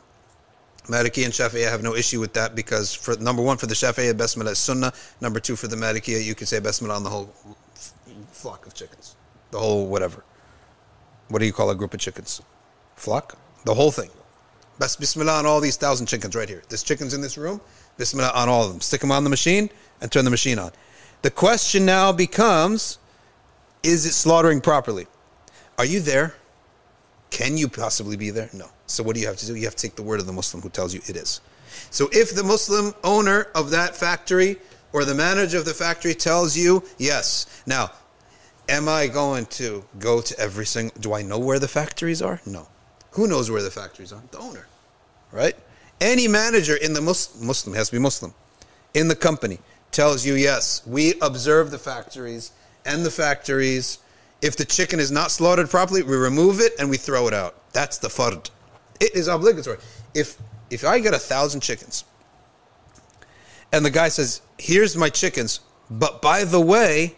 Maliki and Shafi'i have no issue with that because for number one for the Shafi'i basmala is sunnah. Number two for the Maliki you can say basmala on the whole flock of chickens, the whole whatever. What do you call a group of chickens? Flock, the whole thing. Bas bismillah on all these thousand chickens right here. There's chickens in this room. Bismillah on all of them. Stick them on the machine and turn the machine on. The question now becomes: Is it slaughtering properly? Are you there? Can you possibly be there? No. So what do you have to do? You have to take the word of the Muslim who tells you it is. So if the Muslim owner of that factory or the manager of the factory tells you yes, now, am I going to go to every single? Do I know where the factories are? No. Who knows where the factories are? The owner, right? Any manager in the Mus- Muslim has to be Muslim in the company tells you yes, we observe the factories and the factories. If the chicken is not slaughtered properly, we remove it and we throw it out. That's the fard. It is obligatory. If if I get a thousand chickens and the guy says, "Here's my chickens," but by the way,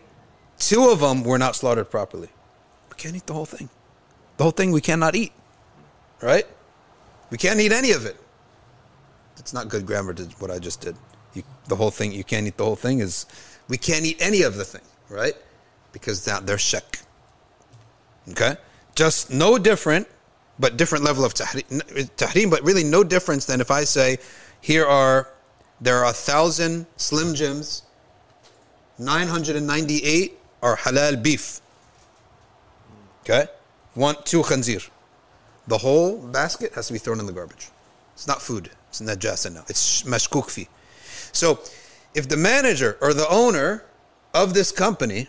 two of them were not slaughtered properly, we can't eat the whole thing. The whole thing we cannot eat, right? We can't eat any of it. It's not good grammar to what I just did. You, the whole thing, you can't eat the whole thing is, we can't eat any of the thing, right? Because now they're shek. Okay? Just no different, but different level of tahrim, but really no difference than if I say, here are, there are a thousand Slim Jims, 998 are halal beef. Okay? One, two khanzir. The whole basket has to be thrown in the garbage. It's not food. It's najasa now. It's mashkuk fi. So, if the manager or the owner of this company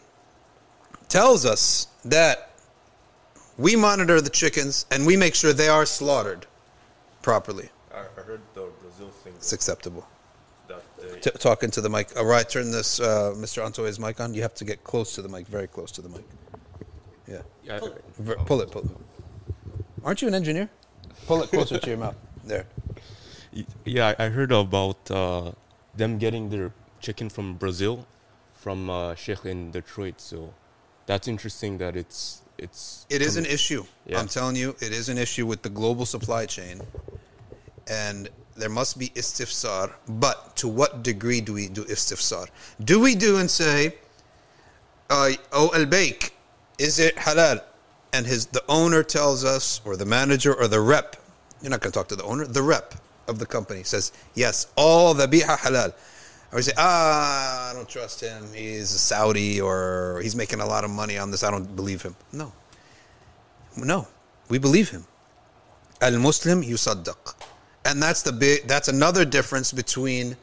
tells us that we monitor the chickens and we make sure they are slaughtered properly, I, I heard the Brazil thing it's acceptable. that they, T- talking to the mic. All right, turn this, uh, Mr. Antoi's mic on. You have to get close to the mic, very close to the mic. Yeah. yeah, V- Pull it, pull it. Aren't you an engineer? Pull it closer to your mouth. There. yeah, I heard about uh, them getting their chicken from Brazil, from uh, Sheikh in Detroit. So that's interesting that it's it's. It is an issue. Yeah. I'm telling you, it is an issue with the global supply chain. And there must be istifsar. But to what degree do we do istifsar? Do we do and say, uh, oh, Al Baik, is it halal? And his the owner tells us, or the manager, or the rep, you're not going to talk to the owner, the rep of the company says, yes, all dhabiha halal. Or say, ah, I don't trust him. He's a Saudi or he's making a lot of money on this. I don't believe him. No. No. We believe him. Al Muslim yusaddaq. And that's the big that's another difference between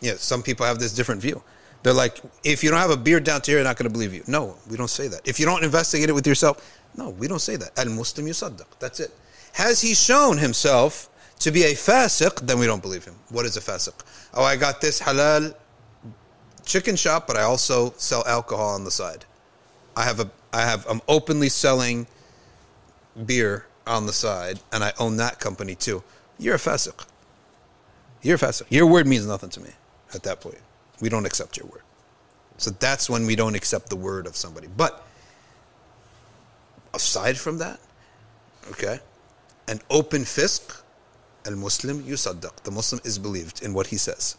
yeah, some people have this different view. They're like, if you don't have a beard down to here, you're not going to believe you. No, we don't say that. If you don't investigate it with yourself, no, we don't say that. Al Muslim yusaddaq. That's it. Has he shown himself to be a fasiq, then we don't believe him. What is a fasiq? Oh, I got this halal chicken shop, but I also sell alcohol on the side. I have a I have I'm openly selling beer on the side, and I own that company too. You're a fasiq. You're a fasiq. Your word means nothing to me at that point. We don't accept your word. So that's when we don't accept the word of somebody. But aside from that, okay, an open fisq, al Muslim yusaddaq. The Muslim is believed in what he says,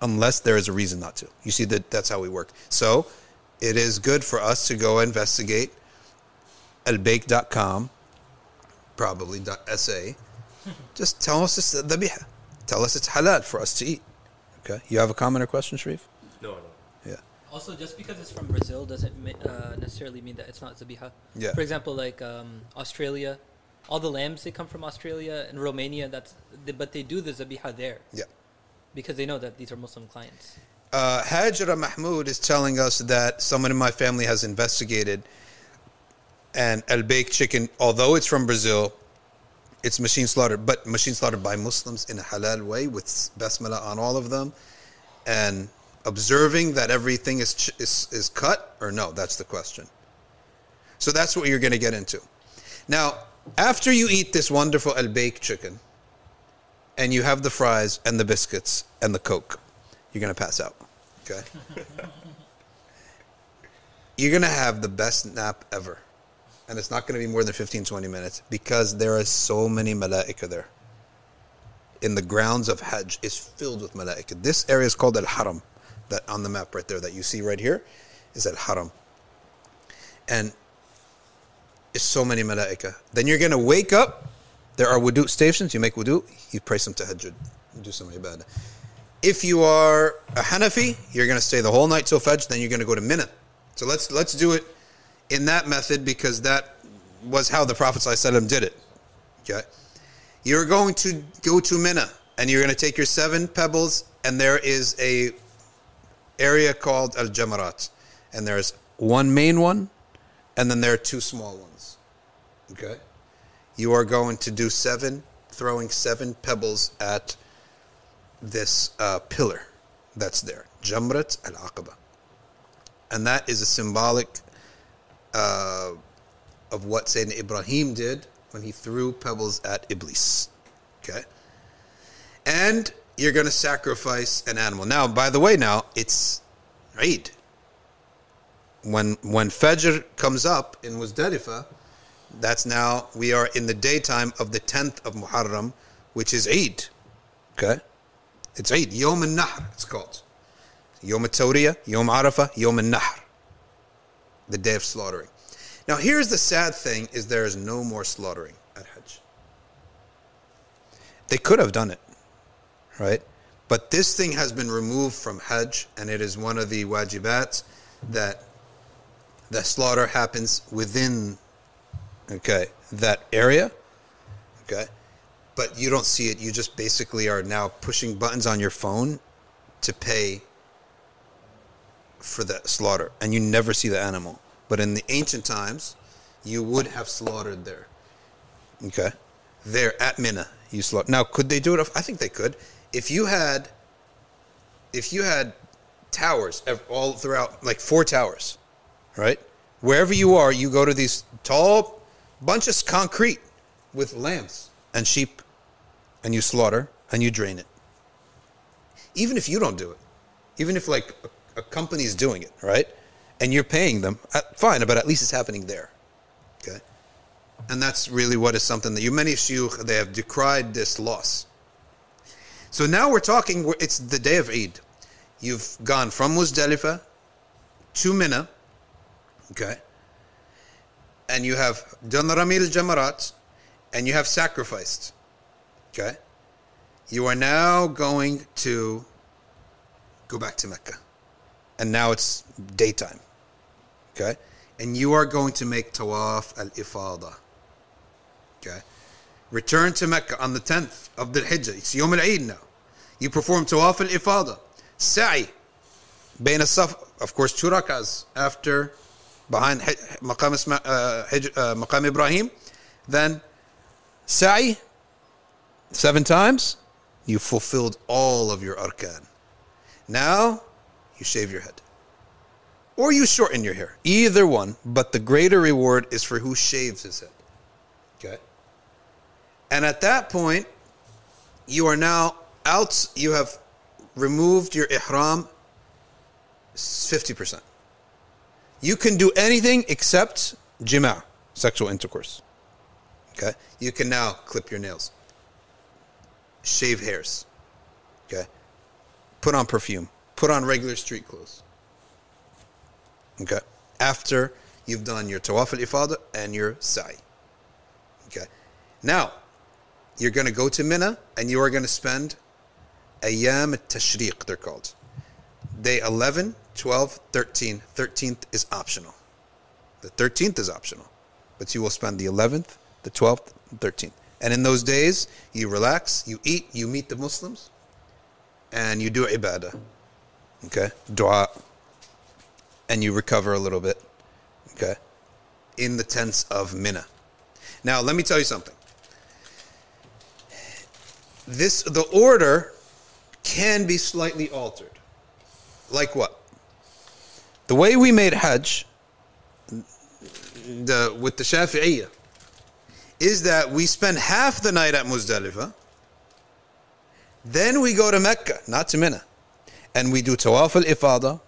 unless there is a reason not to. You see that that's how we work. So it is good for us to go investigate albaik.com, probably .sa. Just tell us it's dhabiha. Tell us it's halal for us to eat. Okay. You have a comment or question, Sharif? No, no. Yeah. Also, just because it's from Brazil doesn't uh, necessarily mean that it's not zabiha. Yeah. For example, like um, Australia, all the lambs they come from Australia and Romania. That's they, but they do the zabiha there Yeah. because they know that these are Muslim clients. Uh, Hajra Mahmoud is telling us that someone in my family has investigated and al baked chicken, although it's from Brazil, it's machine slaughtered, but machine slaughtered by Muslims in a halal way with basmala on all of them, and observing that everything is ch- is, is cut or no? That's the question. So that's what you're going to get into. Now, after you eat this wonderful al baked chicken, and you have the fries and the biscuits and the coke, you're going to pass out. Okay. you're going to have the best nap ever. And it's not going to be more than 15, 20 minutes because there are so many malaika there. In the grounds of Hajj is filled with malaika. This area is called Al Haram, that on the map right there that you see right here is Al Haram. And it's so many malaika. Then you're going to wake up. There are wudu stations. You make wudu, you pray some tahajjud, you do some ibadah. If you are a Hanafi, you're going to stay the whole night till Fajr, then you're going to go to Mina. So let's let's do it in that method because that was how the Prophet ﷺ did it. Okay? You're going to go to Mina and you're going to take your seven pebbles and there is a area called Al Jamarat. And there's one main one and then there are two small ones. Okay? You are going to do seven, throwing seven pebbles at this uh, pillar that's there. Jamrat Al Aqaba. And that is a symbolic uh, of what Sayyidina Ibrahim did when he threw pebbles at Iblis. Okay? And you're going to sacrifice an animal. Now, by the way, now it's Eid. When when Fajr comes up in Muzdalifah, that's now we are in the daytime of the 10th of Muharram, which is Eid. Okay? It's Eid. Yom al-Nahr, it's called. Yom al-Tawriyah, Yom Arafah, Yom al-Nahr. The day of slaughtering. Now here's the sad thing is there is no more slaughtering at Hajj. They could have done it, right? But this thing has been removed from Hajj and it is one of the wajibats that the slaughter happens within okay that area? Okay but you don't see it. You just basically are now pushing buttons on your phone to pay for the slaughter and you never see the animal. But in the ancient times you would have slaughtered there. Okay there at Mina you slaughter now could they do it? I think they could. If you had if you had towers all throughout like four towers right? Wherever you are you go to these tall bunches of concrete with lambs and sheep and you slaughter and you drain it. Even if you don't do it even if like a, a company's doing it right? And you're paying them uh, fine but at least it's happening there okay? And that's really what is something that you many shuyukh they have decried this loss. So now we're talking it's the day of Eid. You've gone from Muzdalifah to Mina okay and you have done Ramil Jamarat, and you have sacrificed. Okay? You are now going to go back to Mecca. And now it's daytime. Okay? And you are going to make Tawaf al Ifada. Okay? Return to Mecca on the 10th of the Hijjah. It's Yom al Eid now. You perform Tawaf al Ifada. Sa'i. Bain of course, two after behind Maqam, uh, uh, Maqam Ibrahim then sa'i seven times you fulfilled all of your arkan. Now you shave your head. Or you shorten your hair. Either one but the greater reward is for who shaves his head. Okay? And at that point you are now out you have removed your ihram 50% you can do anything except jima sexual intercourse okay you can now clip your nails shave hairs okay put on perfume put on regular street clothes Okay. After you've done your tawaf al ifada and your sa'i. Okay. Now, you're going to go to Mina and you are going to spend ayam al tashriq, they're called. Day 11, 12, 13. 13th is optional. The 13th is optional. But you will spend the 11th, the 12th, and 13th. And in those days, you relax, you eat, you meet the Muslims, and you do ibadah. Okay? Dua. And you recover a little bit. Okay? In the tents of Mina. Now, let me tell you something. This the order can be slightly altered. Like what? The way we made Hajj the with the Shafi'iyah is that we spend half the night at Muzdalifah, then we go to Mecca, not to Mina, and we do Tawaf al Ifada,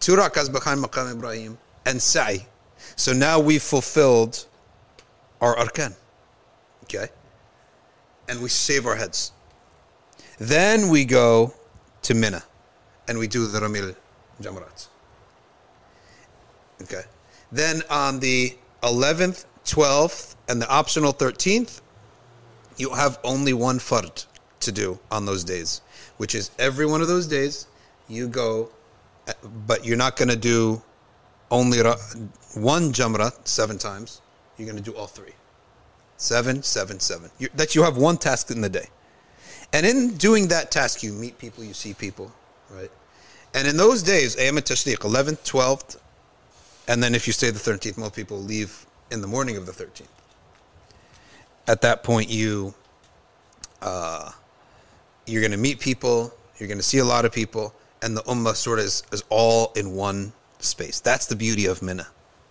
two rakas behind Maqam Ibrahim, and Sa'i. So now we've fulfilled our arkan. Okay? And we shave our heads. Then we go to Mina and we do the Ramil Jamrat. Okay. Then on the 11th, 12th, and the optional 13th, you have only one fard to do on those days, which is every one of those days you go, uh, but you're not going to do only one jamra seven times. You're going to do all three. Seven, seven, seven. You, that you have one task in the day. And in doing that task, you meet people, you see people, right? And in those days, Ayyam Tashriq, 11th, 12th, and then if you stay the 13th, most people leave in the morning of the 13th. At that point, you, uh, you're going to meet people, you're going to see a lot of people, and the ummah sort of is, is all in one space. That's the beauty of Mina.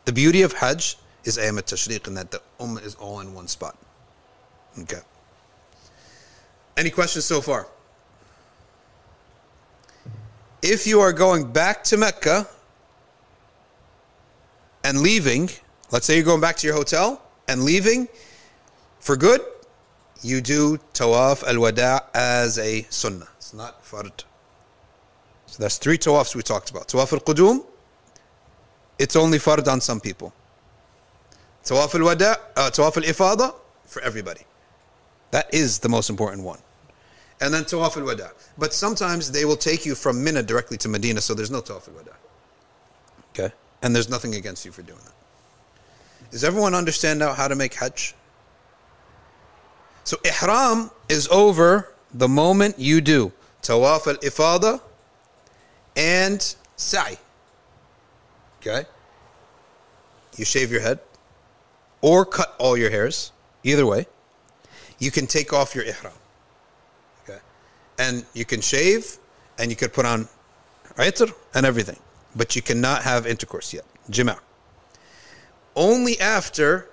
The beauty of Hajj is Ayyam Tashriq in that the ummah is all in one spot. Okay. Any questions so far? If you are going back to Mecca and leaving, let's say you're going back to your hotel and leaving for good, you do tawaf al wada as a sunnah. It's not fard. So that's three tawafs we talked about. Tawaf al qudum, it's only fard on some people. Tawaf al wada, uh, tawaf al ifada, for everybody. That is the most important one. And then tawaf al wada. But sometimes they will take you from Mina directly to Medina, so there's no tawaf al wada. Okay? And there's nothing against you for doing that. Does everyone understand now how to make Hajj? So ihram is over the moment you do tawaf al ifada and sa'i. Okay? You shave your head or cut all your hairs. Either way, you can take off your ihram. And you can shave and you could put on itr and everything. But you cannot have intercourse yet. Jima'. Only after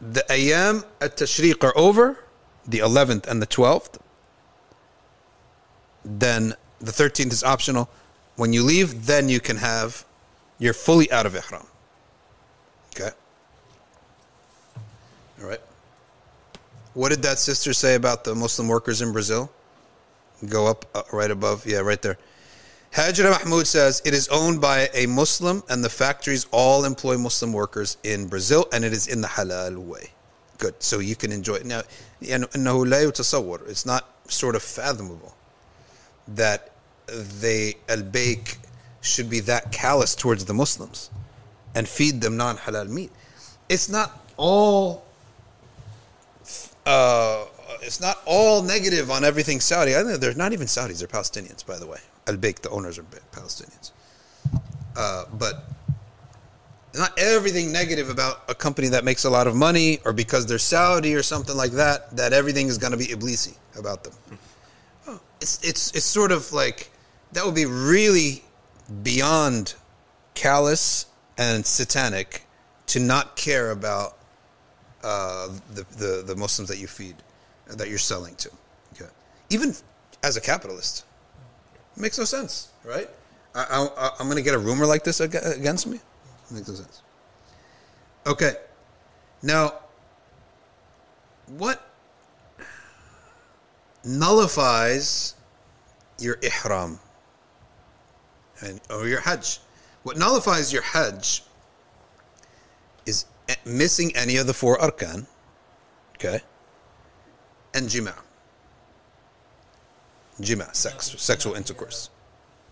the ayam at tashriq are over, the 11th and the 12th, then the 13th is optional. When you leave, then you can have, you're fully out of ihram. Okay? All right. What did that sister say about the Muslim workers in Brazil? Go up uh, right above. Yeah, right there. Hajra Mahmoud says it is owned by a Muslim and the factories all employ Muslim workers in Brazil and it is in the halal way. Good. So you can enjoy it. Now, it's not sort of fathomable that they, Al Baik should be that callous towards the Muslims and feed them non halal meat. It's not all uh, it's not all negative on everything Saudi. I think they're not even Saudis; they're Palestinians, by the way. Al Baik, the owners are Palestinians. Uh, but not everything negative about a company that makes a lot of money, or because they're Saudi or something like that. That everything is going to be iblisi about them. Oh, it's it's it's sort of like that would be really beyond callous and satanic to not care about uh, the, the the Muslims that you feed, that you're selling to. Okay, even as a capitalist, it makes no sense, right? I, I'm going to get a rumor like this against me. It makes no sense. Okay, now what nullifies your ihram and or your hajj? What nullifies your Hajj is eh, missing any of the four arkan, okay, and jima. Jima, sex, sexual intercourse.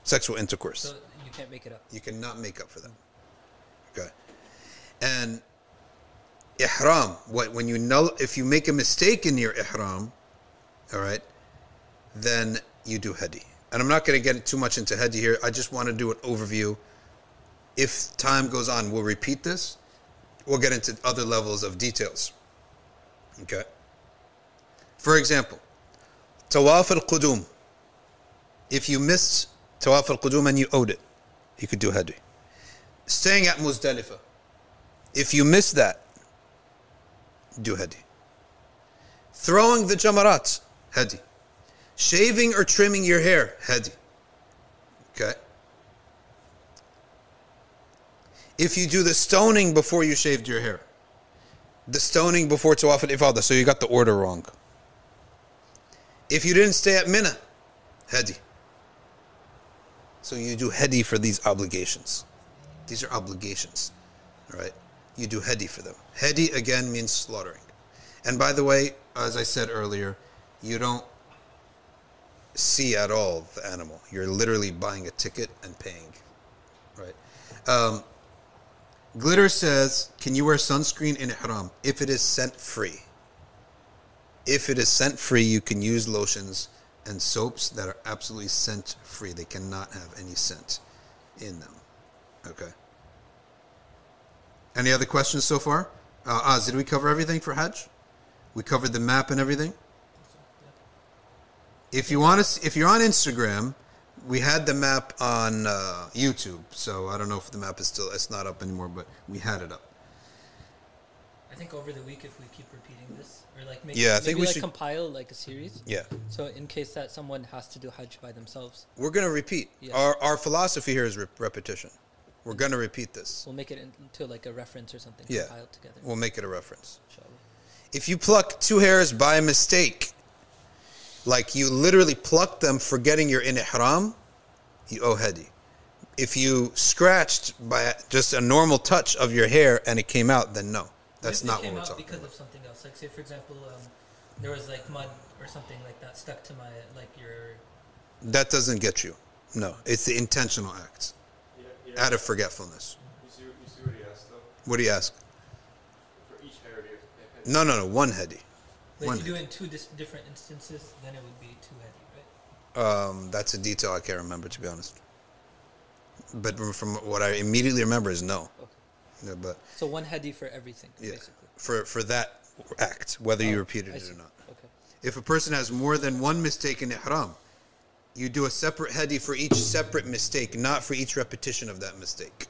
Sexual intercourse. So you can't make it up. You cannot make up for them. Okay. And ihram, what when you null if you make a mistake in your ihram, all right, then you do hadi. And I'm not going to get too much into hadi here. I just want to do an overview. If time goes on, we'll repeat this. We'll get into other levels of details. Okay. For example, tawaf al-qudum. If you missed tawaf al-qudum and you owed it, you could do hadi. Staying at Muzdalifah. If you miss that, do hadi. Throwing the jamarat, hadi. Shaving or trimming your hair, hadi. Okay. If you do the stoning before you shaved your hair, the stoning before Tawaf al Ifadah, so you got the order wrong. If you didn't stay at Mina, hadi. So you do hadi for these obligations. These are obligations, right? You do hadi for them. Hadi again means slaughtering. And by the way, as I said earlier, you don't see at all the animal. You're literally buying a ticket and paying, right? Um, Glitter says, "Can you wear sunscreen in ihram if it is scent free?" If it is scent free, you can use lotions and soaps that are absolutely scent free. They cannot have any scent in them. Okay. Any other questions so far? Uh, Oz, did we cover everything for Hajj? We covered the map and everything. If you want to, if you're on Instagram, we had the map on uh, YouTube. So I don't know if the map is still it's not up anymore, but we had it up. I think over the week, if we keep repeating this, or like make, Yeah, I think maybe we like should- compile like a series. Yeah, So in case that someone has to do Hajj by themselves, we're gonna repeat. Yeah. Our our philosophy here is re- repetition. We're gonna repeat this. we'll make it into like a reference or something Yeah. compiled together. We'll make it a reference. If you pluck two hairs by mistake, like you literally plucked them forgetting you're in ihram, you owe hadi. If you scratched by just a normal touch of your hair and it came out, then no. That's not what came we're out talking because about. of something else. Like say for example, um, there was like mud or something like that stuck to my like your. That doesn't get you. No, it's the intentional act out of forgetfulness. You see, you see what he asked though? What do you ask? For each hair, do you have to pay No, no, no. One hadi. But One if you do it in two dis- different instances, then it would be two hadi, right? Um, that's a detail I can't remember to be honest. But from what I immediately remember is no. Okay. Yeah, but So one hadi for everything, yeah, basically. for for that act, whether you Oh, repeated I it or not. Okay. If a person has more than one mistake in ihram, you do a separate hadi for each separate mistake, not for each repetition of that mistake.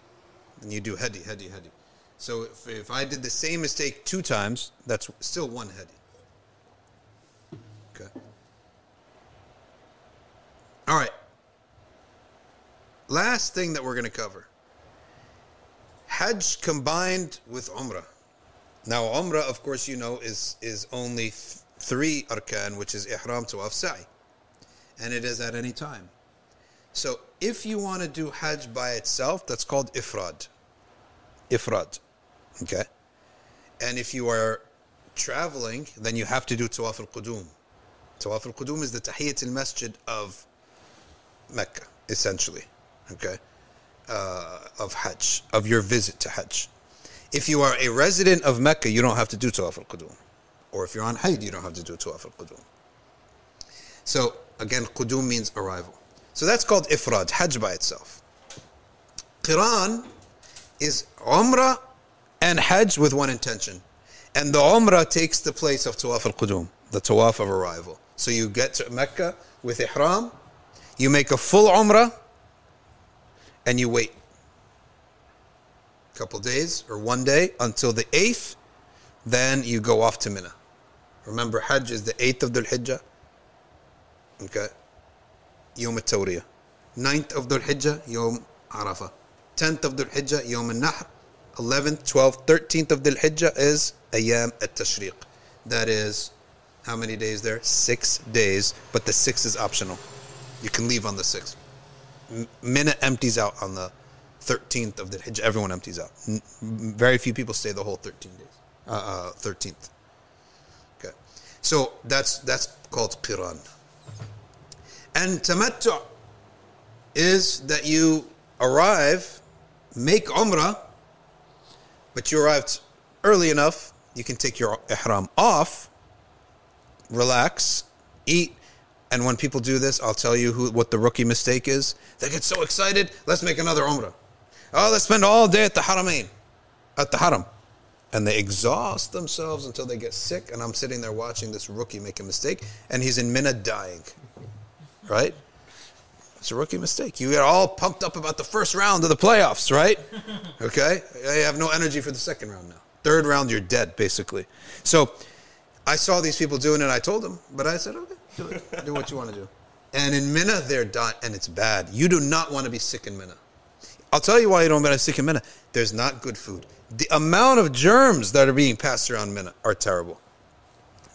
And you do hadi, hadi, hadi. So if, if I did the same mistake two times, that's still one hadi. Okay. All right. Last thing that we're going to cover Hajj combined with Umrah. Now, Umrah, of course, you know, is, is only th- three arkan, which is Ihram, Tawaf, Sa'i. And it is at any time. So, if you want to do Hajj by itself, that's called Ifrad. Ifrad. Okay? And if you are traveling, then you have to do Tawaf al Qudum. Tawaf al Qudum is the Tahiyyat al Masjid of Mecca, essentially. Okay? Uh, of Hajj, of your visit to Hajj. If you are a resident of Mecca, you don't have to do Tawaf al Qudum. Or if you're on Hajj, you don't have to do Tawaf al Qudum. So, again, Qudum means arrival. So that's called Ifrad, Hajj by itself. Qiran is Umrah and Hajj with one intention. And the Umrah takes the place of Tawaf al Qudum, the Tawaf of arrival. So you get to Mecca with Ihram, you make a full Umrah, and you wait a couple days or one day until the 8th, then you go off to Mina. Remember, Hajj is the 8th of Dhul Hijjah. Okay? Yom al-Tawriyah. 9th of Dhul Hijjah, Yom Arafah. 10th of Dhul Hijjah, Yom al-Nahr. 11th, 12th, 13th of Dhul Hijjah is Ayam al-Tashriq. That is, how many days there? Six days, but the sixth is optional. You can leave on the sixth. M- Mina empties out on the 13th of the Hajj, everyone empties out. Very few people stay the whole 13 days. Uh, uh, 13th. Okay. So that's that's called qiran. And tamattu is that you arrive, make umrah, but you arrived early enough, you can take your ihram off, relax, eat, and when people do this, I'll tell you who what the rookie mistake is. They get so excited, let's make another umrah. Oh, let's spend all day at the haramain, at the haram. And they exhaust themselves until they get sick, and I'm sitting there watching this rookie make a mistake, and he's in Mina dying. Right? It's a rookie mistake. You get all pumped up about the first round of the playoffs, right? Okay? You have no energy for the second round now. Third round, you're dead, basically. So I saw these people doing it, I told them, but I said, okay, do it. Do what you want to do. And in Mina, they're done, and it's bad. You do not want to be sick in Mina. I'll tell you why you don't want to be sick in Mina. There's not good food. The amount of germs that are being passed around Mina are terrible.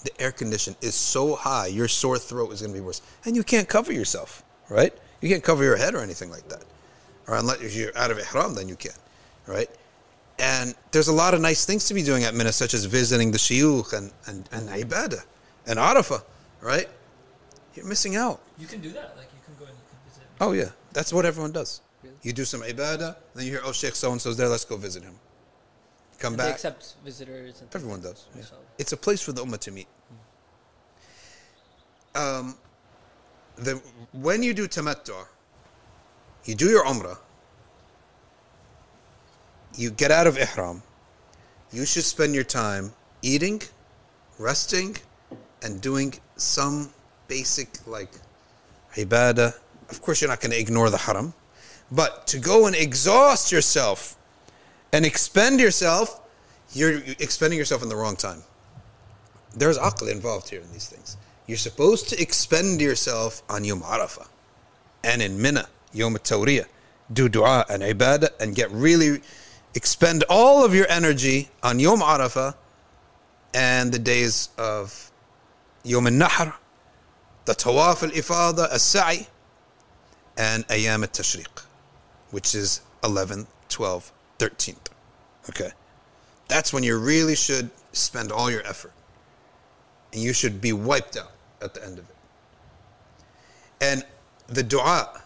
The air condition is so high, your sore throat is going to be worse. And you can't cover yourself, right? You can't cover your head or anything like that. Or unless you're out of ihram, then you can, right? And there's a lot of nice things to be doing at Mina, such as visiting the shiyukh and, and, and ibadah and arafah, right? You're missing out. You can do that. Like you can go and you can visit. Oh, yeah. That's what everyone does. Really? You do some ibadah, then you hear, oh, Sheikh so and so's there, let's go visit him. Come And They back. accept visitors. And Everyone does. yeah. It's a place for the ummah to meet. Um, the, when you do tamattu, you do your umrah, you get out of ihram, you should spend your time eating, resting, and doing some basic like ibadah. Of course, you're not going to ignore the haram, but to go and exhaust yourself and expend yourself, you're expending yourself in the wrong time. There's aql involved here in these things. You're supposed to expend yourself on Yom Arafah and in Mina, Yom Tarwiyah. Do dua and ibadah and get really, expend all of your energy on Yom Arafah and the days of Yom al-Nahr, the Tawaf al-Ifada, al-Sa'i, and Ayam al-Tashriq, which is 11th, 12th, 13th. Okay. That's when you really should spend all your effort. And you should be wiped out at the end of it. And the dua,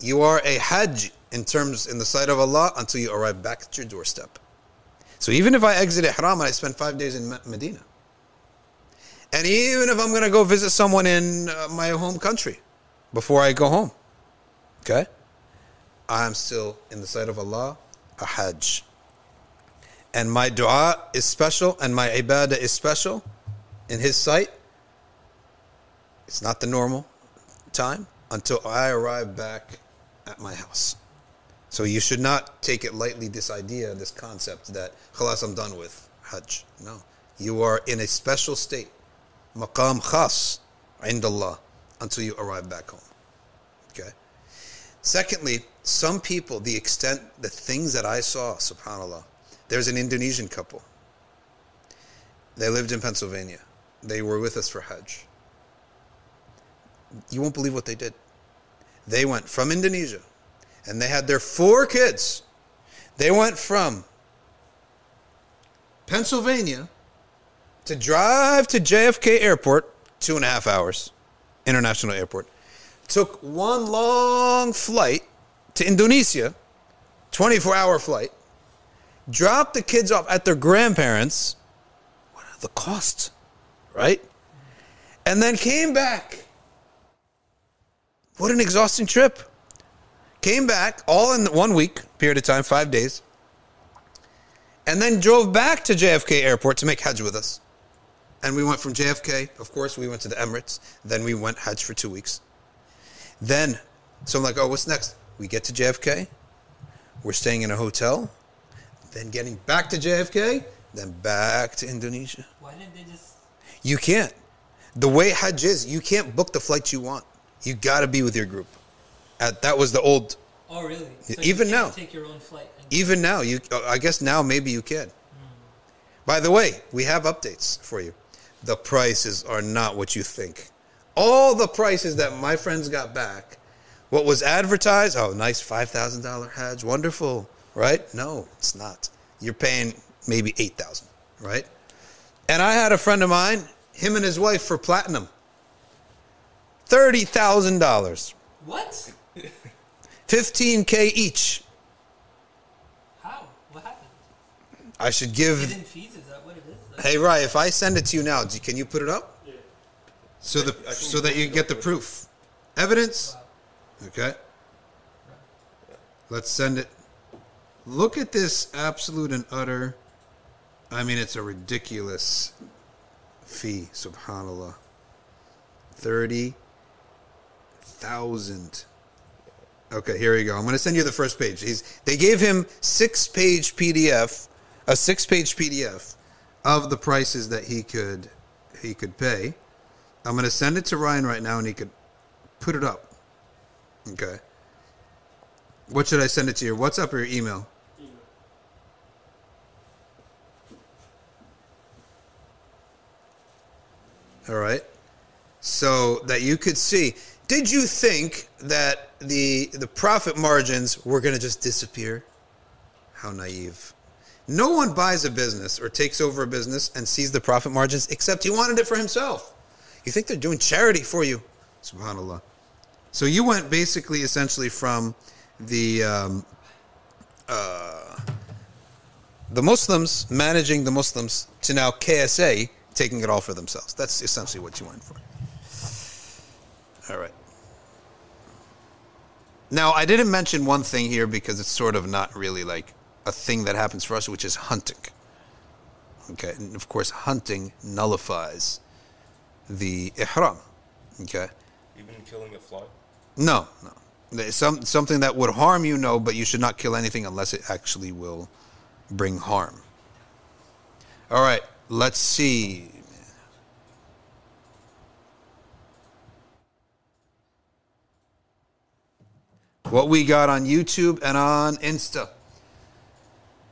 you are a hajj in terms in the sight of Allah until you arrive back at your doorstep. So even if I exit ihram and I spend five days in Medina, and even if I'm going to go visit someone in uh, my home country before I go home, okay, I'm still in the sight of Allah a hajj. And my dua is special and my ibadah is special in His sight. It's not the normal time until I arrive back at my house. So you should not take it lightly, this idea, this concept that, khalas, I'm done with Hajj. No. You are in a special state, maqam khas, indallah, until you arrive back home. Okay? Secondly, some people, the extent, the things that I saw, subhanAllah, there's an Indonesian couple. They lived in Pennsylvania. They were with us for Hajj. You won't believe what they did. They went from Indonesia and they had their four kids. They went from Pennsylvania to drive to JFK Airport, two and a half hours, international airport. Took one long flight to Indonesia, 24 hour flight, dropped the kids off at their grandparents. What are the costs, right? And then came back. What an exhausting trip. Came back all in one week period of time, five days, and then drove back to JFK Airport to make Hajj with us. And we went from JFK, of course, we went to the Emirates. Then we went Hajj for two weeks. Then, so I'm like, oh, what's next? We get to JFK. We're staying in a hotel. Then getting back to JFK. Then back to Indonesia. Why didn't they just? You can't. The way Hajj is, you can't book the flights you want. You got to be with your group. Uh, that was the old. Oh, really? Even you now. take your own flight. Even now, you. uh, I guess now maybe you can. By the way, we have updates for you. The prices are not what you think. All the prices that my friends got back What was advertised? Oh, nice five thousand dollar Hajj, wonderful, right? No, it's not. You're paying maybe eight thousand, right? And I had a friend of mine, him and his wife for platinum, thirty thousand dollars, What? fifteen k each. How? What happened? I should give. Hey, Rai, if I send it to you now, can you put it up? Yeah. So the so that you get the proof, evidence. Okay. Let's send it. Look at this absolute and utter. I mean, it's a ridiculous fee. Subhanallah. Thirty thousand. Okay, here we go. I'm going to send you the first page. He's, they gave him six page PDF, a six page PDF of the prices that he could he could pay. I'm going to send it to Ryan right now, and he could put it up. Okay. What should I send it to your WhatsApp or your email? All right. So that you could see. Did you think that the the profit margins were going to just disappear? How naive. No one buys a business or takes over a business and sees the profit margins except he wanted it for himself. You think they're doing charity for you? Subhanallah. So you went basically, essentially, from the um, uh, the Muslims managing the Muslims to now KSA taking it all for themselves. That's essentially what you went for. All right. Now, I didn't mention one thing here because it's sort of not really like a thing that happens for us, which is hunting. Okay, and of course, hunting nullifies the ihram. Okay. Even killing a fly. No, no. Some something that would harm you, no, but you should not kill anything unless it actually will bring harm. All right, let's see. What we got on YouTube and on Insta.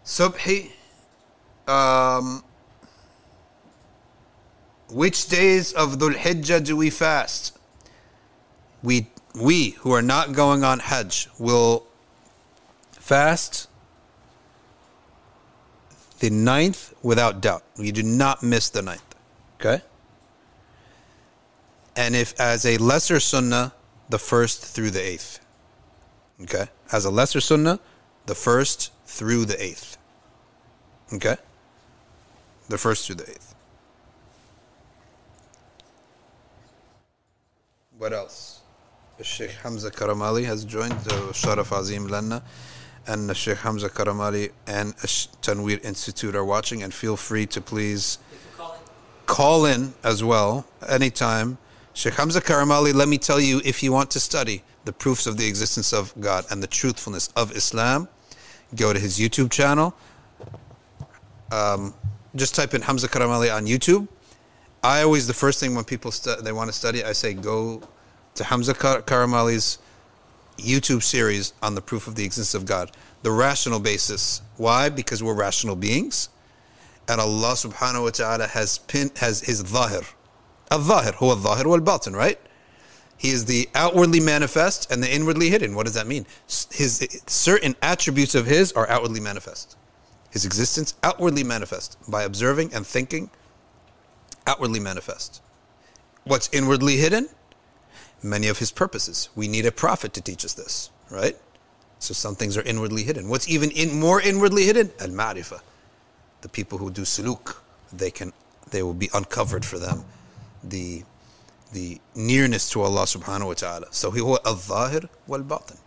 Subhi, um, which days of Dhul Hijjah do we fast? we we who are not going on Hajj will fast the ninth without doubt. You do not miss the ninth. Okay? And if as a lesser sunnah, the first through the eighth. Okay? As a lesser sunnah, the first through the eighth. Okay? The first through the eighth. What else? Sheikh Hamza Karamali has joined the Sharaf Azim Lanna, and Sheikh Hamza Karamali and Tanweer Institute are watching. And feel free to please call in as well anytime. Sheikh Hamza Karamali, let me tell you, if you want to study the proofs of the existence of God and the truthfulness of Islam, go to his YouTube channel. Um, just type in Hamza Karamali on YouTube. I always the first thing when people stu- they want to study, I say go to Hamza Kar- Karamali's YouTube series on the proof of the existence of God, the rational basis. Why? Because we're rational beings, and Allah Subhanahu wa Taala has pin has His Zahir, al-Zahir, huwa al-Zahir wal-Batin, right? He is the outwardly manifest and the inwardly hidden. What does that mean? His certain attributes of His are outwardly manifest. His existence outwardly manifest by observing and thinking. Outwardly manifest. What's inwardly hidden? Many of His purposes. We need a prophet to teach us this, right? So some things are inwardly hidden. What's even in, more inwardly hidden? Al Ma'rifah. The people who do suluk, they can, they will be uncovered for them. The the nearness to Allah subhanahu wa ta'ala. So he huwa al-zahir wal-batin.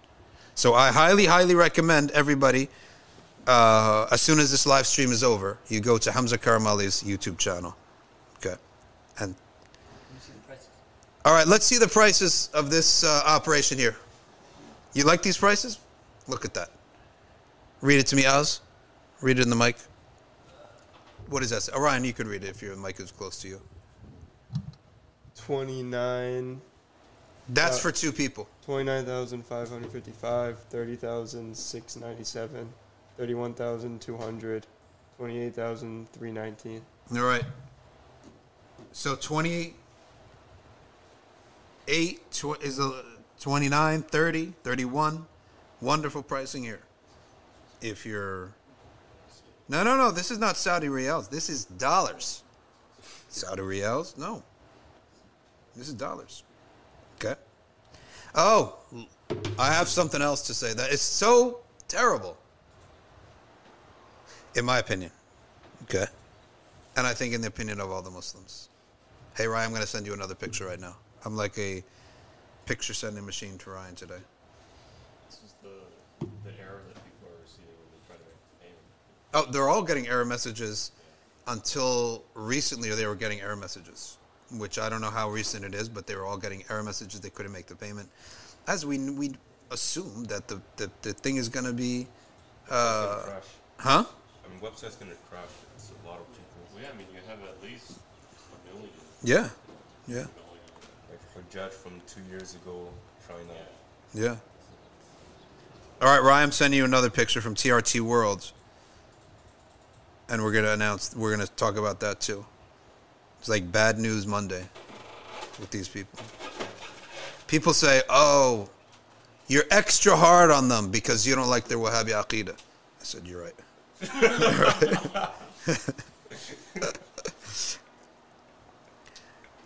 So I highly, highly recommend everybody, uh, as soon as this live stream is over, you go to Hamza Karamali's YouTube channel. Okay. And all right, let's see the prices of this uh, operation here. You like these prices? Look at that. Read it to me, Az. Read it in the mic. What is that? Orion, you could read it if your mic is close to you. 29 That's Uh, for two people. 29,555, 30,697, 31,200, 28,319. All right. So 28 tw- is a 29, 30, 31. Wonderful pricing here. If you're. No, no, no. This is not Saudi riyals. This is dollars. Saudi riyals? No. This is dollars. Okay. Oh, I have something else to say that is so terrible, in my opinion. Okay. And I think in the opinion of all the Muslims. Hey, Ryan, I'm going to send you another picture right now. I'm like a picture sending machine to Ryan today. This is the, the error that people are receiving when they try to make payment. Oh, they're all getting error messages. Until recently, they were getting error messages, which I don't know how recent it is, but they were all getting error messages. They couldn't make the payment, as we we assume that the the, the thing is going to be, It's uh, gonna crash. huh? I mean, website's gonna crash. It's a lot of people. Well, yeah, I mean, you have at least a million. Yeah, yeah, million. Like Hajjaj from two years ago trying to. yeah. All right, Ryan, I'm sending you another picture from TRT World, and we're gonna announce. We're gonna talk about that too. It's like bad news Monday with these people. People say, "Oh, you're extra hard on them because you don't like their Wahhabi aqidah." I said, "You're right."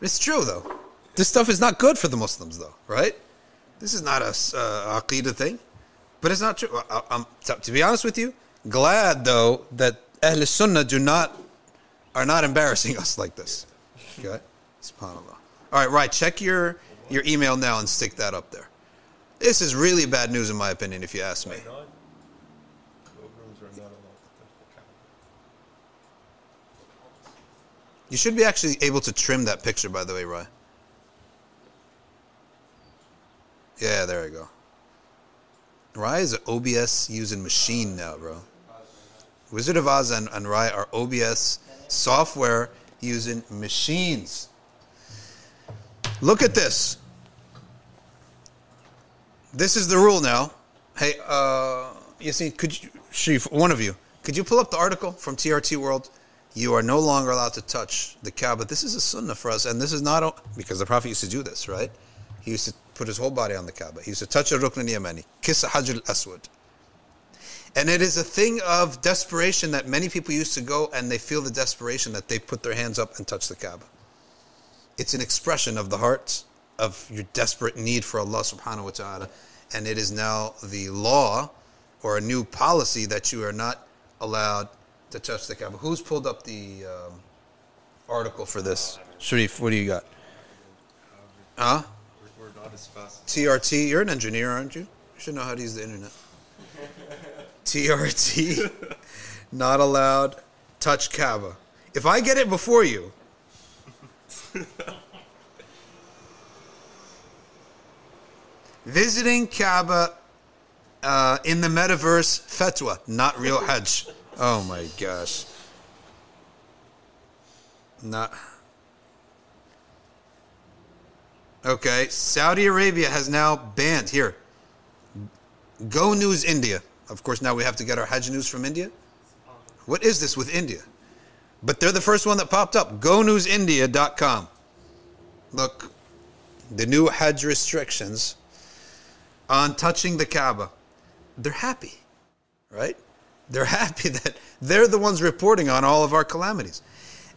it's true though. This stuff is not good for the Muslims though, right? This is not a uh, aqidah thing, but it's not true. I, I'm, to, to be honest with you, glad though that Ahl Sunnah do not are not embarrassing us like this. Okay, Subhanallah. All right, right. Check your your email now and stick that up there. This is really bad news in my opinion, if you ask me. You should be actually able to trim that picture, by the way, Roy. Yeah, there we go. Rai is an OBS using machine now, bro. Wizard of Oz and, and Rai are OBS software using machines. Look at this. This is the rule now. Hey, uh, Yassine, could you, Sharif, one of you, could you pull up the article from TRT World? You are no longer allowed to touch the Kaaba. This is a sunnah for us, and this is not a, because the Prophet used to do this, right? He used to put his whole body on the Kaaba. He used to touch a Rukn al-Yamani, kiss a Hajar al-Aswad. And it is a thing of desperation that many people used to go and they feel the desperation that they put their hands up and touch the Kaaba. It's an expression of the heart of your desperate need for Allah subhanahu wa ta'ala. And it is now the law or a new policy that you are not allowed to touch the Kaaba. Who's pulled up the um, article for this? Sharif, what do you got? Huh? We're, we're not as fast. TRT, you're an engineer, aren't you? You should know how to use the internet. TRT, not allowed, touch Kaaba. If I get it before you, visiting Kaaba uh, in the metaverse fatwa, not real Hajj. Oh my gosh. Not. Okay, Saudi Arabia has now banned here. Go News India. Of course, now we have to get our Hajj news from India. What is this with India? But they're the first one that popped up. GoNewsIndia.com. Look, the new Hajj restrictions on touching the Kaaba. They're happy, right? They're happy that they're the ones reporting on all of our calamities.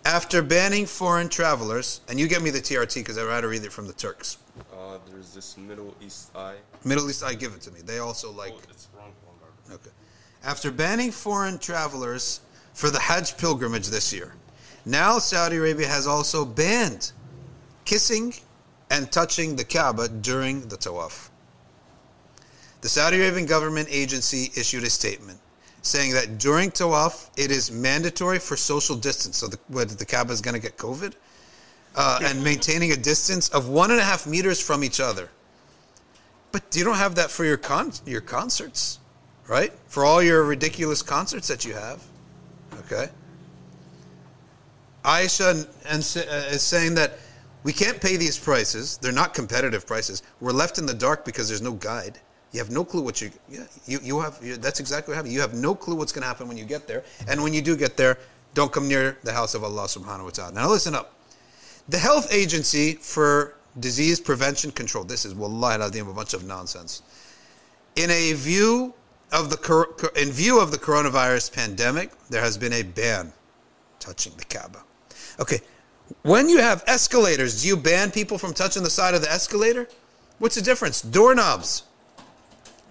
After banning foreign travelers, and you get me the TRT because I'd rather read it from the Turks. Uh, there's this Middle East Eye. Middle East, I give it to me. They also like. oh, it's wrong. wrong article. Okay. After banning foreign travelers for the Hajj pilgrimage this year, now Saudi Arabia has also banned kissing and touching the Kaaba during the tawaf. The Saudi Arabian government agency issued a statement saying that during tawaf it is mandatory for social distance. So the, what, the Kaaba is going to get COVID? Uh, and maintaining a distance of one and a half meters from each other. But you don't have that for your con- your concerts, right? For all your ridiculous concerts that you have, okay. Aisha uh, is saying that we can't pay these prices. They're not competitive prices. We're left in the dark because there's no guide. You have no clue what you yeah, you you have. You, that's exactly what happened. You have no clue what's going to happen when you get there. And when you do get there, don't come near the house of Allah Subhanahu wa Taala. Now listen up. The health agency for disease prevention control. This is wallahi al-azim, a bunch of nonsense. In a view of the in view of the coronavirus pandemic, there has been a ban touching the Kaaba. Okay, when you have escalators, do you ban people from touching the side of the escalator? What's the difference? Doorknobs.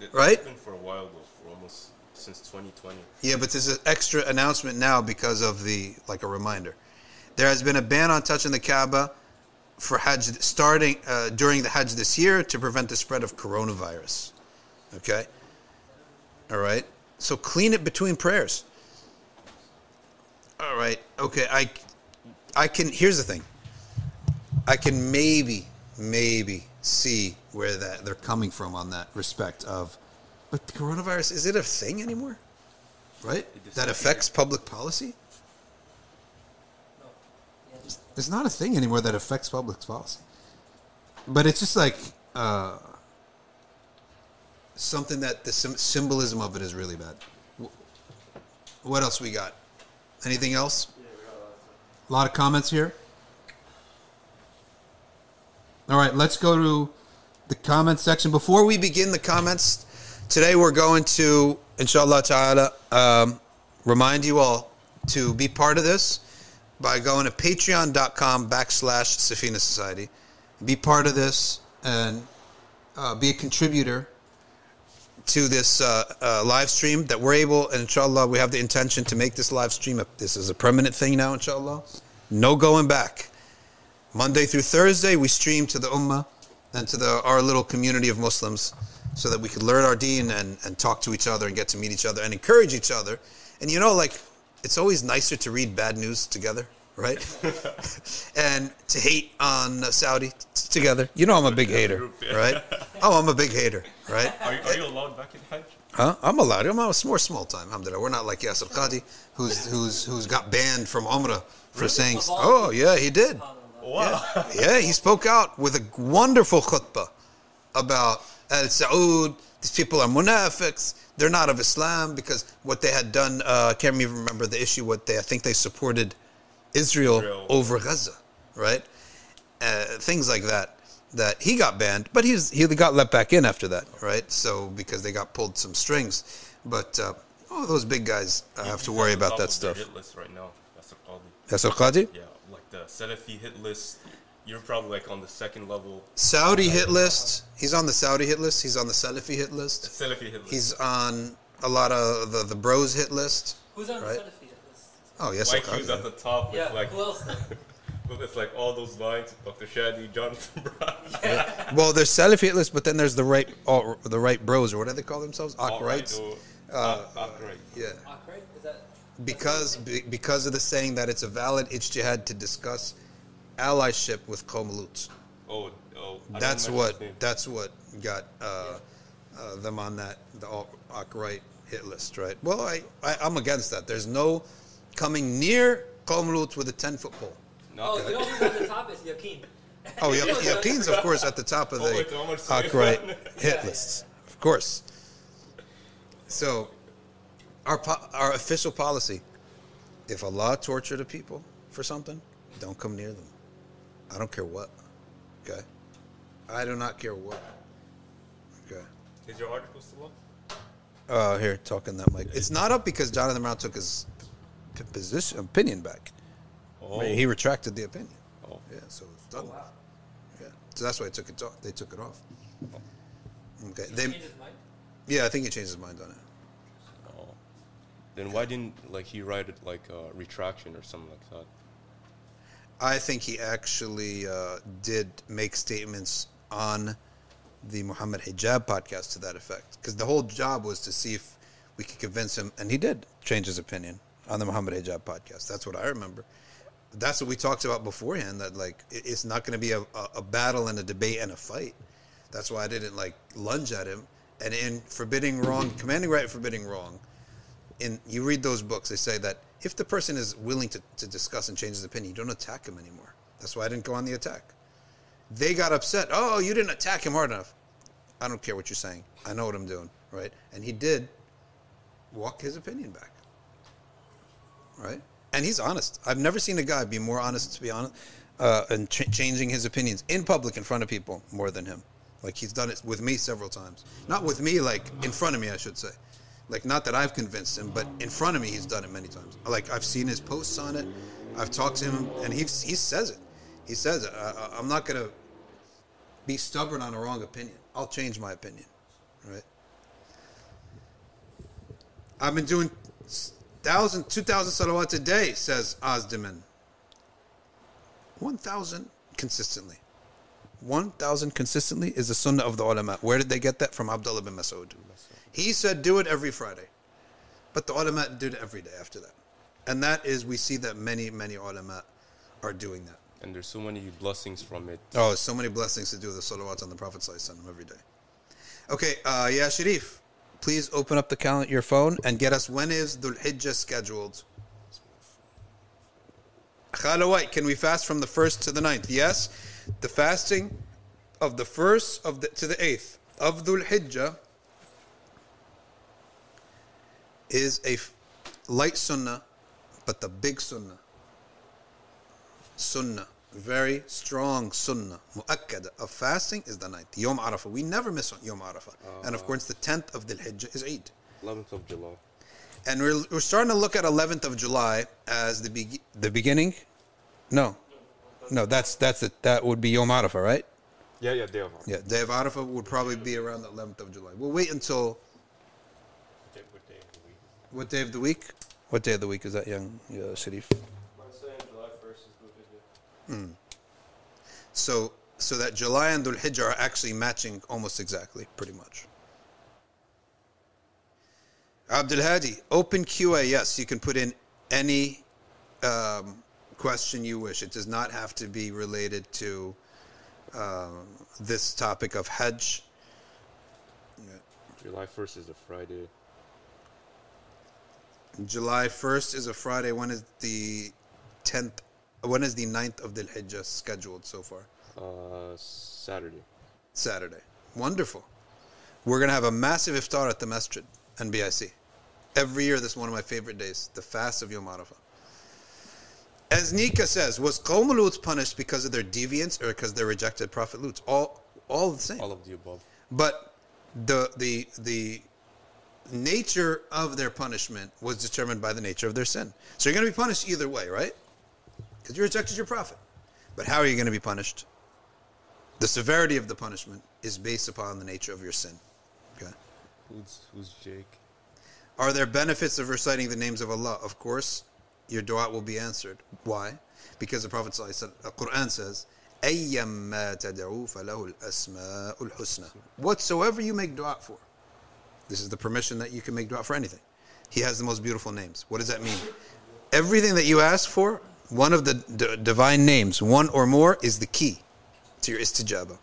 It- Right? It's been for a while though, for almost since 2020. Yeah, but this is an extra announcement now because of the like a reminder. There has been a ban on touching the Kaaba for Hajj starting uh, during the Hajj this year to prevent the spread of coronavirus. Okay. All right. So clean it between prayers. All right. Okay. I, I can. Here's the thing. I can maybe, maybe see where that they're coming from on that respect of, but the coronavirus is it a thing anymore? Right. That affects public policy. It's not a thing anymore that affects public policy. But it's just like uh, something that the sym- symbolism of it is really bad. What else we got? Anything else? A lot of comments here. All right, let's go to the comments section. Before we begin the comments, today we're going to, inshallah ta'ala, um, remind you all to be part of this by going to patreon.com backslash Safina Society. Be part of this and uh, be a contributor to this uh, uh, live stream that we're able, and inshallah, we have the intention to make this live stream. This is a permanent thing now, inshallah. No going back. Monday through Thursday, we stream to the Ummah and to the, our little community of Muslims so that we could learn our deen and, and talk to each other and get to meet each other and encourage each other. And you know, like, it's always nicer to read bad news together, right? and to hate on Saudi t- together. You know, I'm a big hater, yeah. right? Oh, I'm a big hater, right? Are you, are you allowed back in Hajj? Huh? I'm allowed. I'm a more small time. Alhamdulillah. We're not like Yasir Qadhi, who's who's who's got banned from Umrah for saying. Oh yeah, he did. Wow. Yeah, he spoke out with a wonderful khutbah about Al Saud. These people are munafiqs. They're not of Islam because what they had done. Uh, I can't even remember the issue. What they I think they supported Israel, Israel. over Gaza, right? Uh, things like that. That he got banned, but he's he got let back in after that, right? So because they got pulled some strings, but uh, oh, those big guys uh, have to worry about that stuff. Hit list right now. That's a Qadhi. Yasir Qadhi. Yeah, like the Salafi hit list. You're probably like on the second level. Saudi hit list. He's on the Saudi hit list. He's on the Salafi hit list. Salafi hit list. He's on a lot of the, the bros hit list. Who's on Right. the Salafi list? Oh yes, Mike Hughes at the top with Yeah, like who else? with it's like all those lines. Dr. Shadi, Jonathan Brown. well, there's Salafi hit list, but then there's the right, all, the right bros, or what do they call themselves? All Ak right, rights. Uh, Ak- Ak right. Yeah, Akray? Is that? because be, because of the saying that it's a valid ijtihad to discuss allyship with Qawm Luts. Oh, oh. I That's what that's what got uh, uh, them on that the Ak right hit list, right? Well, I, I I'm against that. There's no coming near Qawm Lut with a ten foot pole. No, Oh, you know who's at the top is Yaqeen. Oh, yeah, Yaqeen's of course at the top of Oh, the wait, how much so you Arkwright want? hit lists, of course. So, our po- our official policy: if Allah tortured a people for something, don't come near them. I don't care what. Okay, I do not care what. Okay. Is your article still up? Uh, here, talking that mic. It's not up because Jonathan Brown took his p- position opinion back. Oh. He retracted the opinion. Oh. Yeah, so it's done. Yeah, so that's why I took it off. They took it off. Okay. They, Changed his mind? yeah, I think he changed his mind on it. Oh. Then why didn't like he write it like a retraction or something like that? I think he actually uh, did make statements on the Muhammad Hijab podcast to that effect. Because the whole job was to see if we could convince him, and he did change his opinion on the Muhammad Hijab podcast. That's what I remember. That's what we talked about beforehand. That like it's not going to be a, a, battle and a debate and a fight. That's why I didn't like lunge at him. And in forbidding wrong, commanding right, forbidding wrong, in you read those books, they say that if the person is willing to, to discuss and change his opinion, you don't attack him anymore. That's why I didn't go on the attack. They got upset. Oh, you didn't attack him hard enough. I don't care what you're saying. I know what I'm doing, right? And he did walk his opinion back, right? And he's honest. I've never seen a guy be more honest, to be honest, uh, and ch- changing his opinions in public in front of people more than him. Like he's done it with me several times. Not with me, like in front of me, I should say. Like not that I've convinced him, but in front of me, he's done it many times. Like I've seen his posts on it. I've talked to him, and he he says it. He says it. I, I'm not gonna be stubborn on a wrong opinion. I'll change my opinion, right? I've been doing thousand, two thousand salawat a day, says Azdiman. One thousand consistently. One thousand consistently is the sunnah of the ulama. Where did they get that from? Abdullah bin Mas'ud. He said, "Do it every Friday," but the ulama did it every day after that, and that is we see that many, many ulama are doing that. And there's so many blessings from it. Oh, so many blessings to do the salawats on the Prophet every day. Okay, uh, yeah, Sharif, please open up the calendar, your phone, and get us when is Dhul Hijjah scheduled. Khala White, can we fast from the first to the ninth? Yes, the fasting of the first of the, to the eighth of Dhul Hijjah is a light sunnah, but the big sunnah sunnah, very strong sunnah, mu'akkad of fasting is the ninth. Yom Arafah. We never miss on Yom Arafah. and of course, the 10th of Dhul Hijjah is Eid. 11th of July. And we're, we're starting to look at 11th of July as the be- the beginning. No, no, that's that's it. That would be Yom Arafah, right? Yeah, yeah, they are. Yeah, Day of Arafah would probably be around the 11th of July. We'll wait until what day of the week? what day of the week? What day of the week is that, young uh, Sharif? I'm saying July 1st is Hijjah. So so that July and Dhul Hijjah are actually matching almost exactly, pretty much. Abdul Hadi, open QA. Yes, you can put in any um, question you wish. It does not have to be related to um, this topic of Hajj. July 1st is a Friday. July 1st is a Friday. When is the 10th? When is the 9th of Dhul Hijjah scheduled so far? Uh, Saturday. Saturday. Wonderful. We're going to have a massive iftar at the masjid and BIC. Every year, this is one of my favorite days, the fast of Yom Arafah. As Nika says, was Qawm Lut punished because of their deviance or because they rejected Prophet Lut? All, all the same. All of the above. But the the the nature of their punishment was determined by the nature of their sin. So you're going to be punished either way, right? Because you rejected your prophet. But how are you going to be punished? The severity of the punishment is based upon the nature of your sin. Okay. Who's, who's Jake? Are there benefits of reciting the names of Allah? Of course, your dua will be answered. Why? Because the Prophet ﷺ, the Quran says, أَيَّمَّا تَدْعُوا فَلَهُ الْأَسْمَاءُ الْحُسْنَى Whatsoever you make dua for. This is the permission that you can make dua for anything. He has the most beautiful names. What does that mean? Everything that you ask for, one of the d- divine names, one or more, is the key to your istijaba.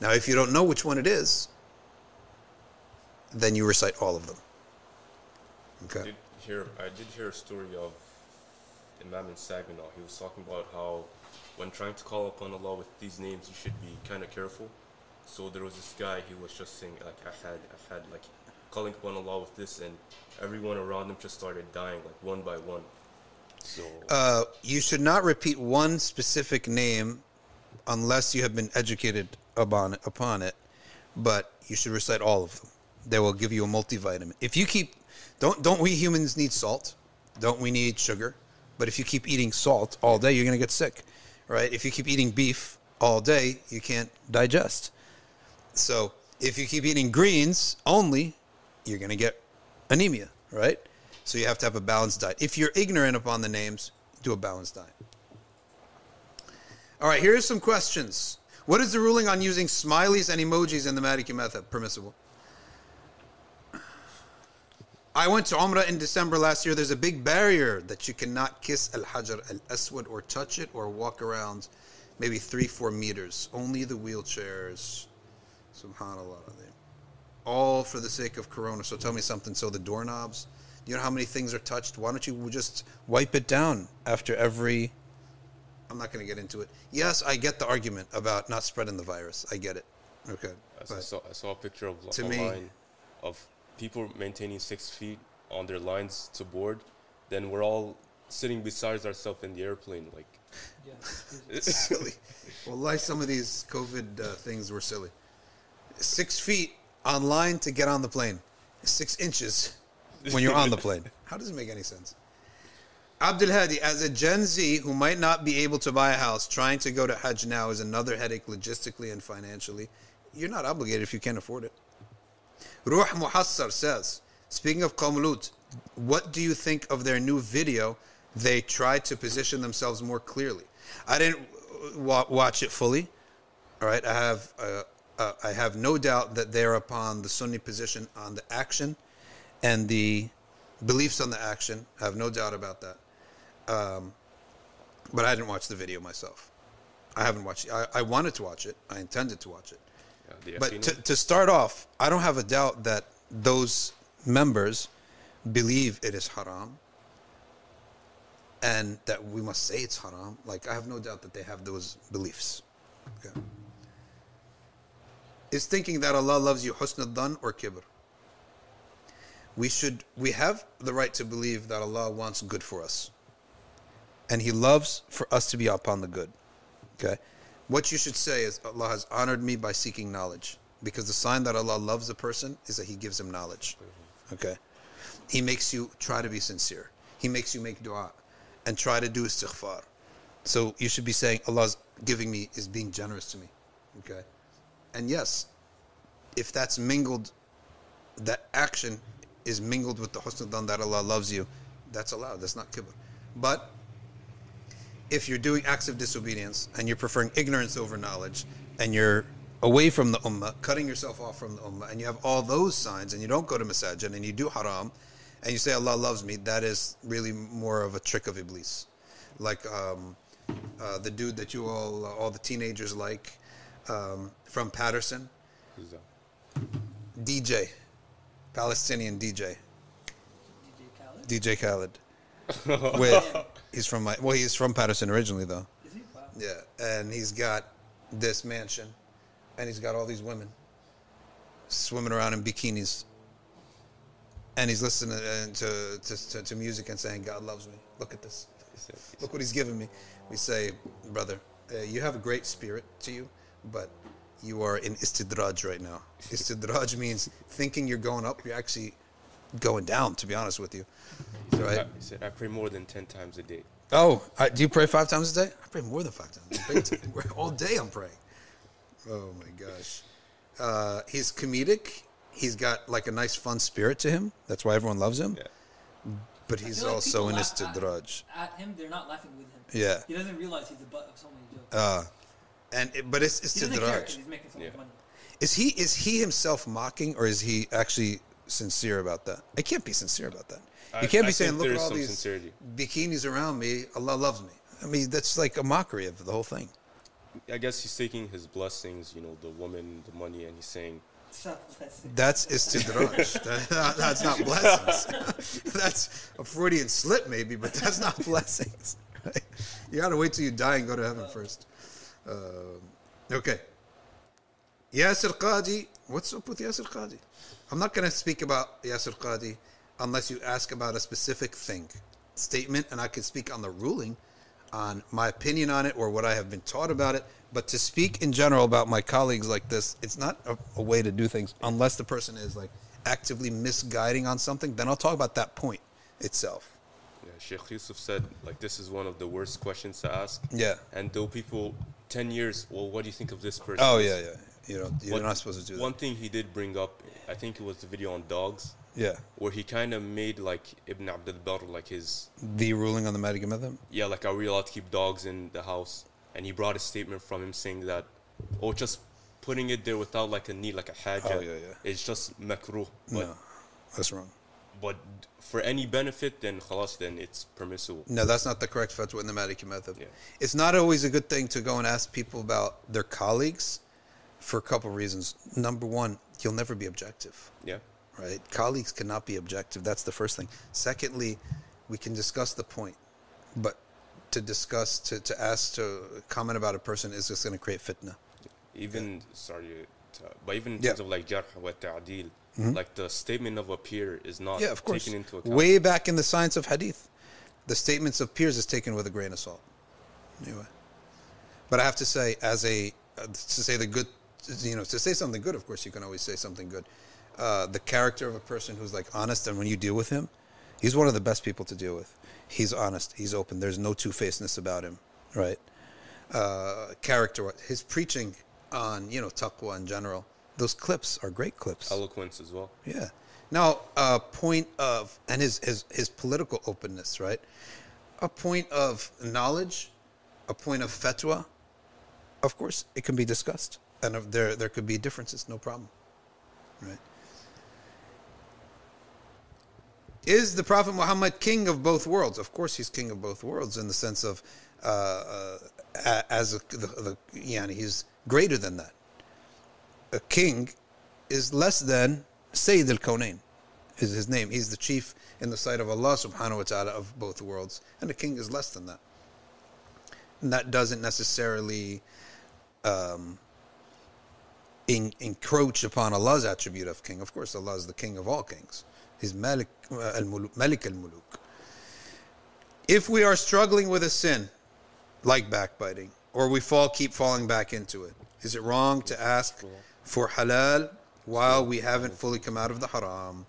Now, if you don't know which one it is, then you recite all of them. I Okay. did hear, I did hear a story of Imam in Saginaw. He was talking about how when trying to call upon Allah with these names, you should be kind of careful. So there was this guy, he was just saying, like, Ahad, Ahad, like, calling upon Allah with this, and everyone around him just started dying, like, one by one. Uh, you should not repeat one specific name unless you have been educated upon it, upon it. But you should recite all of them. They will give you a multivitamin. If you keep, don't don't we humans need salt? Don't we need sugar? But if you keep eating salt all day, you're gonna get sick, right? If you keep eating beef all day, you can't digest. So if you keep eating greens only, you're going to get anemia, right? So you have to have a balanced diet. If you're ignorant upon the names, do a balanced diet. All right, here's some questions. What is the ruling on using smileys and emojis in the Maliki method? Permissible. I went to Umrah in December last year. There's a big barrier that you cannot kiss Al Hajar Al Aswad or touch it or walk around maybe three, four meters. Only the wheelchairs. Subhanallah. All for the sake of Corona. So tell me something. So the doorknobs, you know how many things are touched? Why don't you just wipe it down after every. I'm not going to get into it. Yes, I get the argument about not spreading the virus. I get it. Okay. I s- But- saw, I saw a picture of To a me- of people maintaining six feet on their lines to board. Then we're all sitting beside ourselves in the airplane, like Yeah. It's silly. Wallahi, some of these COVID uh, things were silly. Six feet online to get on the plane. Six inches when you're on the plane. How does it make any sense? Abdul Hadi, as a Gen Z who might not be able to buy a house, trying to go to Hajj now is another headache logistically and financially. You're not obligated if you can't afford it. Ruh Muhassar says, speaking of Qawm Lut, what do you think of their new video? They tried to position themselves more clearly. I didn't wa- watch it fully. All right, I have uh, uh, I have no doubt that they're upon the Sunni position on the action and the beliefs on the action. I have no doubt about that. Um, but I didn't watch the video myself. I haven't watched. I, I wanted to watch it. I intended to watch it. Yeah, But to, to start off, I don't have a doubt that those members believe it is haram and that we must say it's haram. Like, I have no doubt that they have those beliefs. Okay. Is thinking that Allah loves you husn al-dhan or kibr? We should, we have the right to believe that Allah wants good for us. And He loves for us to be upon the good. Okay? What you should say is Allah has honored me by seeking knowledge. Because the sign that Allah loves a person is that He gives him knowledge. Okay? He makes you try to be sincere. He makes you make dua and try to do istighfar. So you should be saying Allah's giving me is being generous to me. Okay? And yes, if that's mingled, that action is mingled with the husn that Allah loves you, that's allowed. That's not kibr. But if you're doing acts of disobedience and you're preferring ignorance over knowledge and you're away from the ummah, cutting yourself off from the ummah, and you have all those signs and you don't go to masajid and you do haram and you say Allah loves me, that is really more of a trick of Iblis. Like um, uh, the dude that you all, all the teenagers like um, from Paterson, Who's that? DJ, Palestinian DJ, DJ Khaled. DJ Khaled. With he's from my well, he's from Paterson originally though. Is he? Wow. Yeah, and he's got this mansion, and he's got all these women swimming around in bikinis, and he's listening uh, to to, to, to music and saying, "God loves me. Look at this. He said- he Look what He's given me." We say, "Brother, uh, you have a great spirit to you, but." You are in istidraj right now. Istidraj means thinking you're going up, you're actually going down. To be honest with you, said- right? I, he said, I pray more than 10 times a day. Oh, I, do you pray five times a day? I pray more than five times. I pray all day I'm praying. Oh my gosh. Uh, he's comedic. He's got like a nice, fun spirit to him. That's why everyone loves him. Yeah. But he's like also people in laugh at- istidraj. At him, they're not laughing with him. Yeah. He doesn't realize he's the butt of so many jokes. Uh, and it, but it's he doesn't care 'cause istidraj. he's making so Yeah. money. Is he is he himself mocking or is he actually sincere about that? I can't be sincere about that. I- You can't I be saying, "Look at all these sincerity. bikinis around me. Allah loves me." I mean, that's like a mockery of the whole thing. I guess he's taking his blessings, you know, the woman, the money, and he's saying, That's istidraj. That- that's not blessings. that's a Freudian slip, maybe, but that's not blessings. You got to wait till you die and go to heaven first. Um, okay. Yasir Qadhi. What's up with Yasir Qadhi? I'm not going to speak about Yasir Qadhi unless you ask about a specific thing, statement, and I can speak on the ruling, on my opinion on it, or what I have been taught about it. But to speak in general about my colleagues like this, it's not a, a way to do things unless the person is like actively misguiding on something. Then I'll talk about that point itself. yeah, Sheikh Yusuf said, like, this is one of the worst questions to ask. Yeah. And though people, 10 years, well, what do you think of this person? Oh yeah, yeah. You know, you're What- not supposed to do that. One thing he did bring up, I think it was the video on dogs, yeah. where he kind of made like Ibn Abdul Barr, like his, The ruling on the Madigan method. yeah, like, are we allowed to keep dogs in the house? And he brought a statement from him saying that, oh, just putting it there without like a need, like a haja, Oh, yeah, yeah. it's just makruh. But, No, that's wrong. But for any benefit, then khalas, then it's permissible. No, that's not the correct fatwa in the Maliki method. Yeah. It's not always a good thing to go and ask people about their colleagues for a couple of reasons. Number one, you'll never be objective, Yeah. right? Colleagues cannot be objective. That's the first thing. Secondly, we can discuss the point, but to discuss, to, to ask, to comment about a person is just going to create fitna. even sorry to, but even in Yeah. terms of like jarh wa ta'dil like the statement of a peer is not Yeah, of course. taken into account Way back in the science of hadith, the statements of peers is taken with a grain of salt. Anyway, but I have to say, as a uh, to say the good, you know, to say something good. Of course, you can always say something good. Uh, the character of a person who's like honest, and when you deal with him, he's one of the best people to deal with. He's honest. He's open. There's no two facedness about him, right? Uh, character, his preaching on you know taqwa in general. Those clips are great clips. Eloquence as well. Yeah. Now, a point of and his his his political openness, right? A point of knowledge, a point of fatwa. Of course, it can be discussed, and there there could be differences, no problem, right? Is the Prophet Muhammad king of both worlds? Of course, he's king of both worlds in the sense of uh, uh, as a, the, the yani he's greater than that. A king is less than Sayyid al Kaunain, is his name. He's the chief in the sight of Allah subhanahu wa ta'ala of both worlds. And a king is less than that. And that doesn't necessarily um, in, encroach upon Allah's attribute of king. Of course, Allah is the king of all kings. He's Malik uh, al-Muluk. Malik al-Muluk. If we are struggling with a sin, like backbiting, or we fall, keep falling back into it, is it wrong to ask for halal while we haven't fully come out of the haram?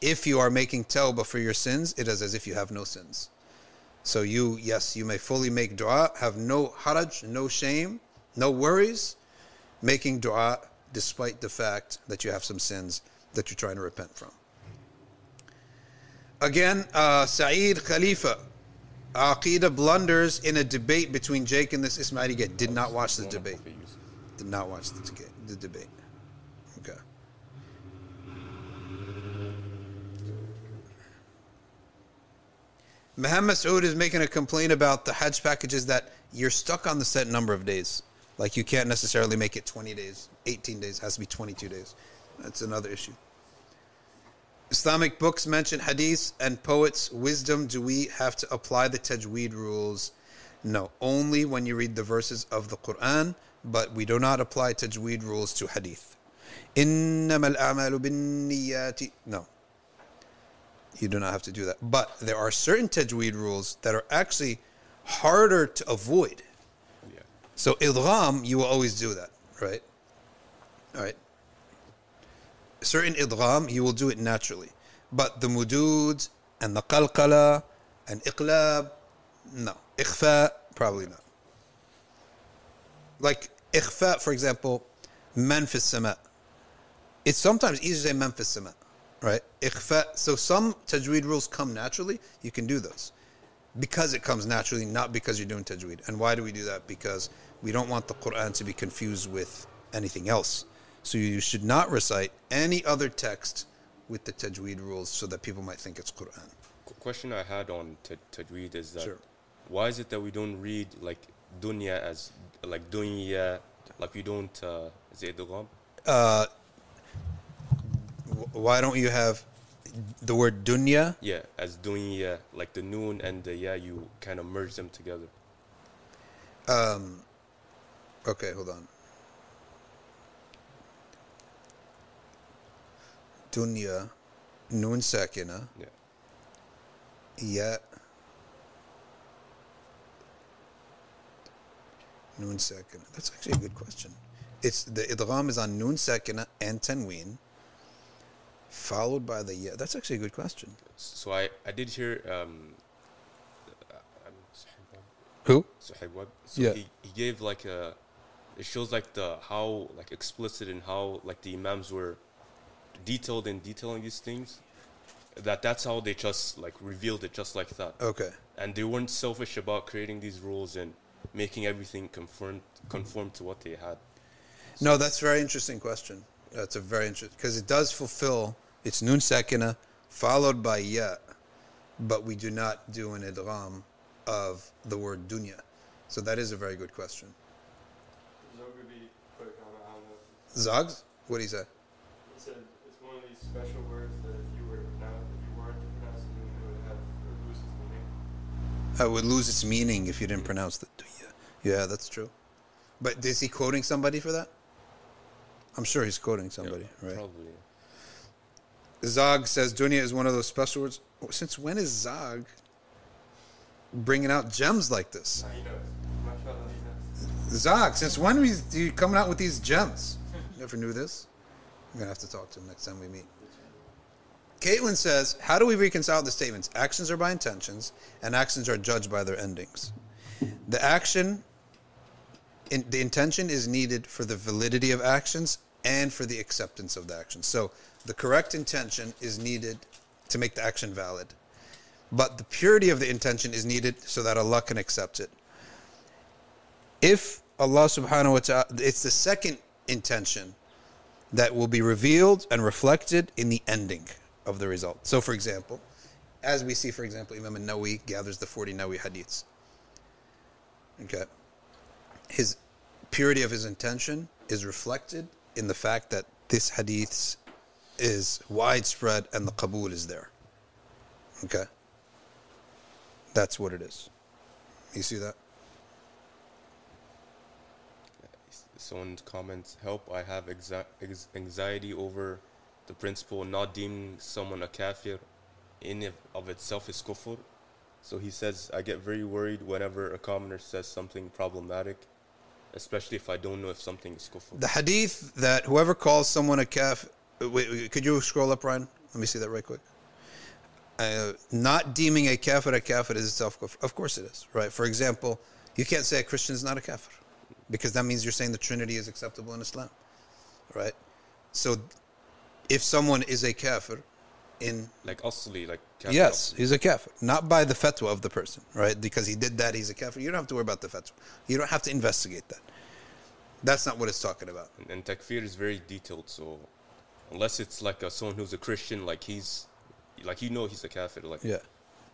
If you are making tawbah for your sins, it is as if you have no sins. So you, yes, you may fully make dua, have no haraj, no shame, no worries, making dua despite the fact that you have some sins that you're trying to repent from. Again, uh, Saeed Khalifa, Aqidah blunders in a debate between Jake and this Ismaili guy. Did not watch the debate. Did not watch the, the debate. Okay. Muhammad Saud is making a complaint about the Hajj packages that you're stuck on the set number of days. Like you can't necessarily make it 20 days, 18 days, has to be 22 days. That's another issue. Islamic books mention hadiths and poets' wisdom. Do we have to apply the tajweed rules? No, only when you read the verses of the Quran, but we do not apply tajweed rules to hadith. إنما الأعمال بالنيات. No, you do not have to do that. But there are certain tajweed rules that are actually harder to avoid. Yeah. So idgham, you will always do that, right? All right. Certain idgham, you will do it naturally. But the mudud and the qalqala and iqlab, no. Ikhfa, probably not. Like ikhfa, for example, man fi sama. It's sometimes easier to say man fi sama, right? Ikhfa. So some tajweed rules come naturally. You can do those because it comes naturally, not because you're doing tajweed. And why do we do that? Because we don't want the Quran to be confused with anything else. So you should not recite any other text with the tajweed rules so that people might think it's Quran. Question I had on tajweed is that Sure. why is it that we don't read like dunya as like dunya, like we don't uh, it? Uh, why don't you have the word dunya? Yeah, as dunya, like the noon and the yeah, you kind of merge them together. Um, okay, hold on. Dunya, noon sakina, Yeah. ya. Noon sakina. That's actually a good question. It's the idgham is on noon sakina and tanween, followed by the ya. That's actually a good question. So I I did hear um, Who? Suhaib. So Yeah. he, he gave like a it shows like the how like explicit and how like the imams were detailed in detailing these things that that's how they just like revealed it just like that Okay. and they weren't selfish about creating these rules and making everything conform conform to what they had No, that's a very interesting question. That's a very interesting because it does fulfill its noon sakina followed by ya, but we do not do an idgham of the word dunya. So that is a very good question. Zograbi put a comment on this. Zogs, what do you say? It would lose its meaning if you didn't pronounce the dunya. Yeah, that's true. But is he quoting somebody for that? I'm sure he's quoting somebody, Yeah, right? probably Zog says dunya is one of those special words. Since when is Zog bringing out gems like this? Now he knows. My Zog, since when are you coming out with these gems? Never knew this. I'm gonna have to talk to him next time we meet. Caitlin says, "How do we reconcile the statements? Actions are by intentions, and actions are judged by their endings. The action, in, the intention is needed for the validity of actions and for the acceptance of the action. So, the correct intention is needed to make the action valid, but the purity of the intention is needed so that Allah can accept it." if Allah subhanahu wa ta'ala, it's the second intention that will be revealed and reflected in the ending of the result. So, for example, as we see, for example, Imam Nawawi gathers the 40 Nawawi hadiths. Okay. His purity of his intention is reflected in the fact that this hadith is widespread and the qabul is there. Okay. That's what it is. You see that? Someone comments, "Help! I have anxiety over the principle not deeming someone a kafir in of itself is kufr." So he says, "I get very worried whenever a commoner says something problematic, especially if I don't know if something is kufr." The hadith that whoever calls someone a kafir. Wait, wait, could you scroll up, Ryan? Let me see that right quick. Uh, not deeming a kafir a kafir is itself kufr. Of course it is, right? For example, you can't say a Christian is not a kafir because that means you're saying the Trinity is acceptable in Islam, right? So, if someone is a kafir, in like asli, like kafir yes, he's a kafir, not by the fatwa of the person, right? Because he did that, he's a kafir. You don't have to worry about the fatwa. You don't have to investigate that. That's not what it's talking about. And, and takfir is very detailed, so unless it's like a, someone who's a Christian, like he's, like you know he's a kafir, like Yeah.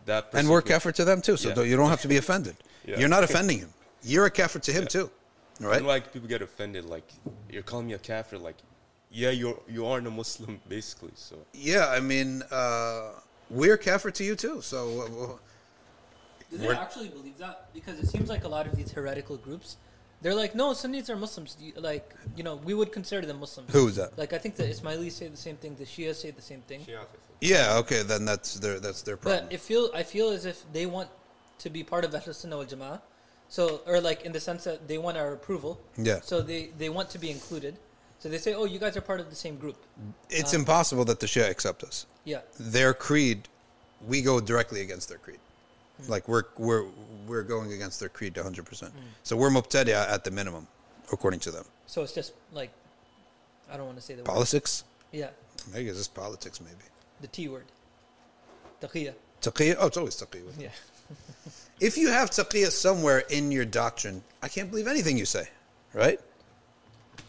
that. And we're kafir to them too, so Yeah. you don't have to be offended. Yeah. You're not offending him. You're a kafir to him too, right? And like people get offended, like you're calling me a kafir, like yeah, you're you aren't a Muslim basically. So Yeah, I mean, uh, we're kafir to you too. So uh, Do they We're- actually believe that? Because it seems like a lot of these heretical groups, they're like, no, Sunnis are Muslims. You- Like, you know, we would consider them Muslims. who is that? Like, I think the Ismailis say the same thing. The Shias say the same thing. Yeah, okay, then that's their that's their problem. But it feel I feel as if they want to be part of Ahl Sunnah wal Jama'ah. So, or like in the sense that they want our approval. Yeah. So they, they want to be included. So they say, oh, you guys are part of the same group. it's um, impossible that the Shia accept us. Yeah. Their creed, we go directly against their creed. Hmm. Like we're we're we're going against their creed 100. percent hmm. So we're mubtadi'a at the minimum, according to them. So it's just like, I don't want to say the word. Politics? Yeah. Maybe it's just politics. Maybe. The T word. Taqiyya. Taqiyya? Oh, it's always taqiyya. Yeah. If you have taqiyya somewhere in your doctrine, I can't believe anything you say, right?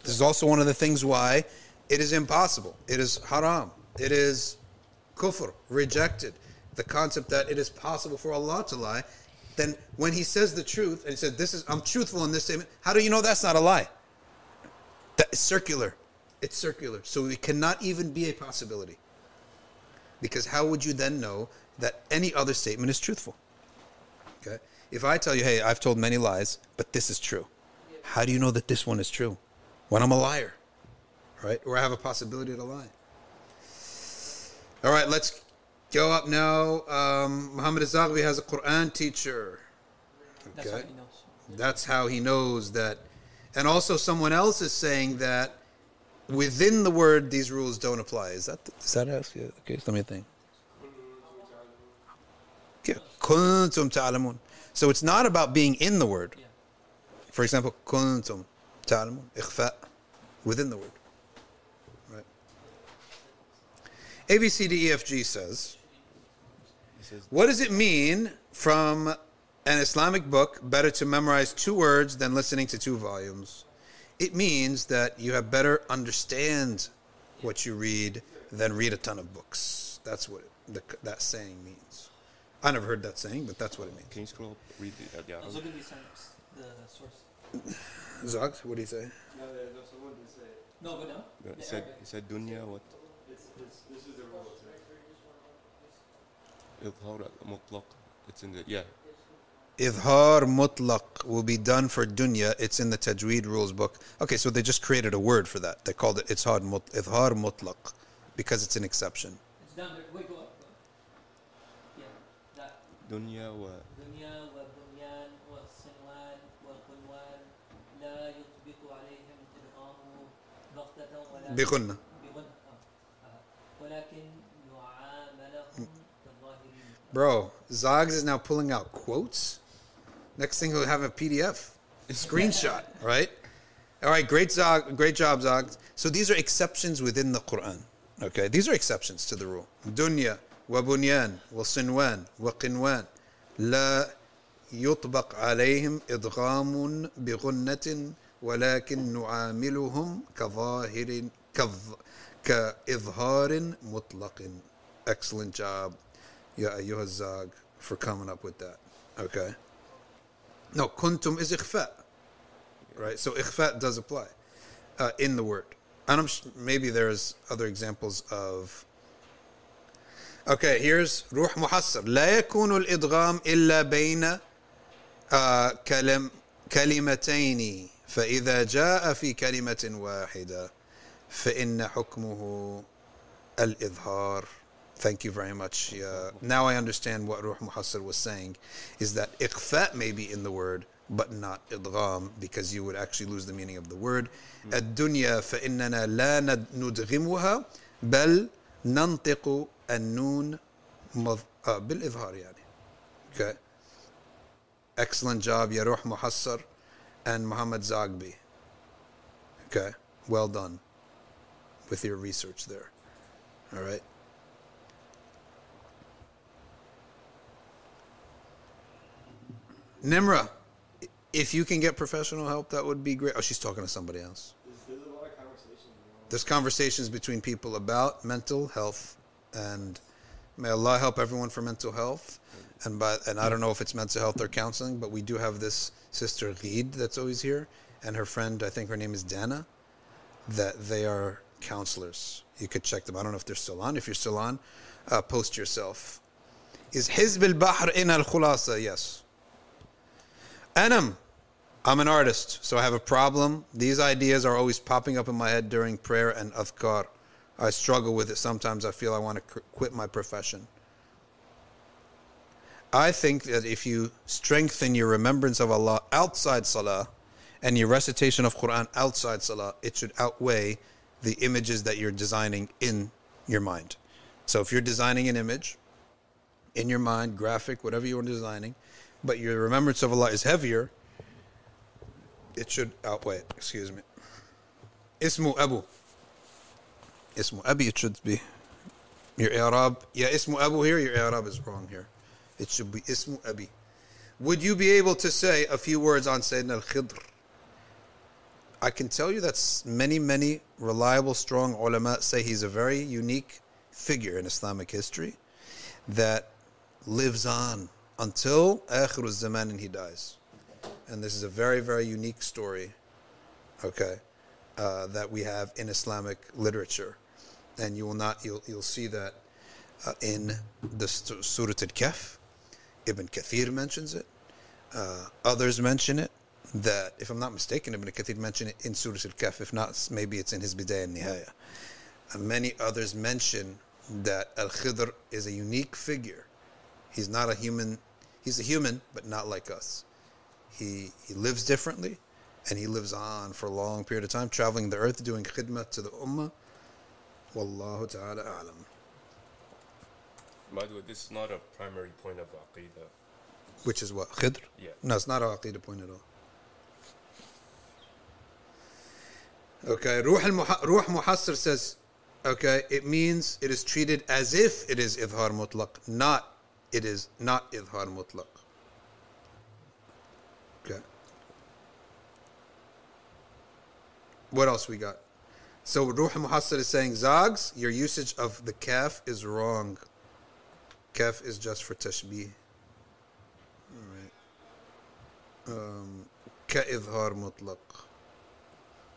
This is also one of the things why it is impossible. It is haram. It is kufr, rejected. The concept that it is possible for Allah to lie. Then when he says the truth and he says, This is I'm truthful in this statement, how do you know that's not a lie? That is circular. It's circular. So it cannot even be a possibility. Because how would you then know that any other statement is truthful? Okay. If I tell you, hey, I've told many lies, but this is true, how do you know that this one is true? When I'm a liar, right? Or I have a possibility to lie. All right, let's go up now. Um, Muhammad has a Quran teacher. That's how he knows. That's how he knows that. And also, someone else is saying that within the word, these rules don't apply. Is that is that us? Yeah. Okay, let me think. Yeah. Kuntum ta'lamun. So it's not about being in the word. For example, kuntum ta'lamun. Ikhfa. Within the word. Right. ABCDEFG E says, what does it mean from an Islamic book better to memorize two words than listening to two volumes? It means that you have better understand what you read than read a ton of books. That's what it, the, that saying means. I never heard that saying, but that's what it means. Can you scroll up, read the uh, yeah. I was looking at these the source. Zog, what do you say? No, there- there's someone to say it. No, go down. Yeah, The He said Arabic. he said dunya what It's, it's, this is the rule. إظهار مطلق. It's in the yeah. Idhar mutlaq will be done for dunya. It's in the Tajweed rules book. Okay, so they just created a word for that. They called it Idhar mut- Idhar mutlaq because it's an exception. It's down there. Wait, go up. Go up. Yeah, that. Dunya wa Dunya بغنة بغنة آه. آه. ولكن يعاملهم كالظاهرين Bro, Zogs is now pulling out quotes. Next thing he'll have a PDF screenshot, right? All right, great Zog, great job, Zog. So these are exceptions within the Quran. Okay, these are exceptions to the rule. Dunya wa bunyan wa sinwan wa qinwan la يطبق عليهم إدغام بغنة ولكن نعاملهم كظاهر كظ كإظهار مطلق. Excellent job. Ya ayyuha zag for coming up with that. Okay. No, kuntum is ikhfa. Right? So ikhfa does apply uh, in the word. And I'm sh- maybe there's other examples of. Okay, here's روح محصر. لا يكون الإدغام إلا بين آه، كلم كلمتين فإذا جاء في كلمة واحدة فإن حكمه الإظهار. Thank you very much. Yeah. Now I understand what Ruh Muhassir was saying is that ikhfa may be in the word, but not idgham, because you would actually lose the meaning of the word. الدنيا فإننا لا ند- ندغمها بل ننطق النون مض- آه، بالإظهار يعني. Okay. Excellent job, Ya Ruh Muhassir and Muhammad Zagbi. Okay. Well done with your research there. All right. Nimra, if you can get professional help, that would be great. Oh, she's talking to somebody else. There's, conversations. There's conversations between people about mental health, and may Allah help everyone for mental health. And by and I don't know if it's mental health or counseling, but we do have this sister Gheed that's always here, and her friend, I think her name is Dana, that they are counselors. You could check them. I don't know if they're still on. If you're still on, uh, post yourself. Is Hizb al-Bahr in al-Khulasa? Yes. Anam, I'm an artist, so I have a problem. These ideas are always popping up in my head during prayer and adhkar. I struggle with it. Sometimes I feel I want to quit my profession. I think that if you strengthen your remembrance of Allah outside Salah and your recitation of Quran outside Salah, it should outweigh the images that you're designing in your mind. So if you're designing an image in your mind, graphic, whatever you're designing, but your remembrance of Allah is heavier, it should outweigh it. Excuse me. Ismu Abu. Ismu Abi, it should be. Your I'rab, yeah, Ismu Abu here, your I'rab is wrong here. It should be Ismu Abi. Would you be able to say a few words on Sayyidina al Khidr? I can tell you that many, many reliable, strong ulama say he's a very unique figure in Islamic history that lives on until Akhir zaman and he dies. And this is a very, very unique story, okay, uh, that we have in Islamic literature. And you will not, you'll, you'll see that uh, in the Surah Al-Kahf. Ibn Kathir mentions it. Uh, others mention it. That, if I'm not mistaken, Ibn Kathir mentioned it in Surah Al-Kahf. If not, maybe it's in his Bidayah and Nihaya. And many others mention that Al-Khidr is a unique figure. He's not a human. He's a human, but not like us. He he lives differently, and he lives on for a long period of time, traveling the earth, doing khidmah to the ummah. Wallahu ta'ala a'lam. By the way, this is not a primary point of Aqidah. Which is what? Khidr? Yeah. No, it's not a aqidah point at all. Okay, Ruh, al-Muha- Ruh says, okay, it means it is treated as if it is Idhar Mutlaq, not it is not Idhar Mutlaq. Okay. What else we got? So Ruh Muhassir is saying, Zags, your usage of the kaf is wrong. Kaf is just for tashbih. Alright. Um, ka idhar mutlaq.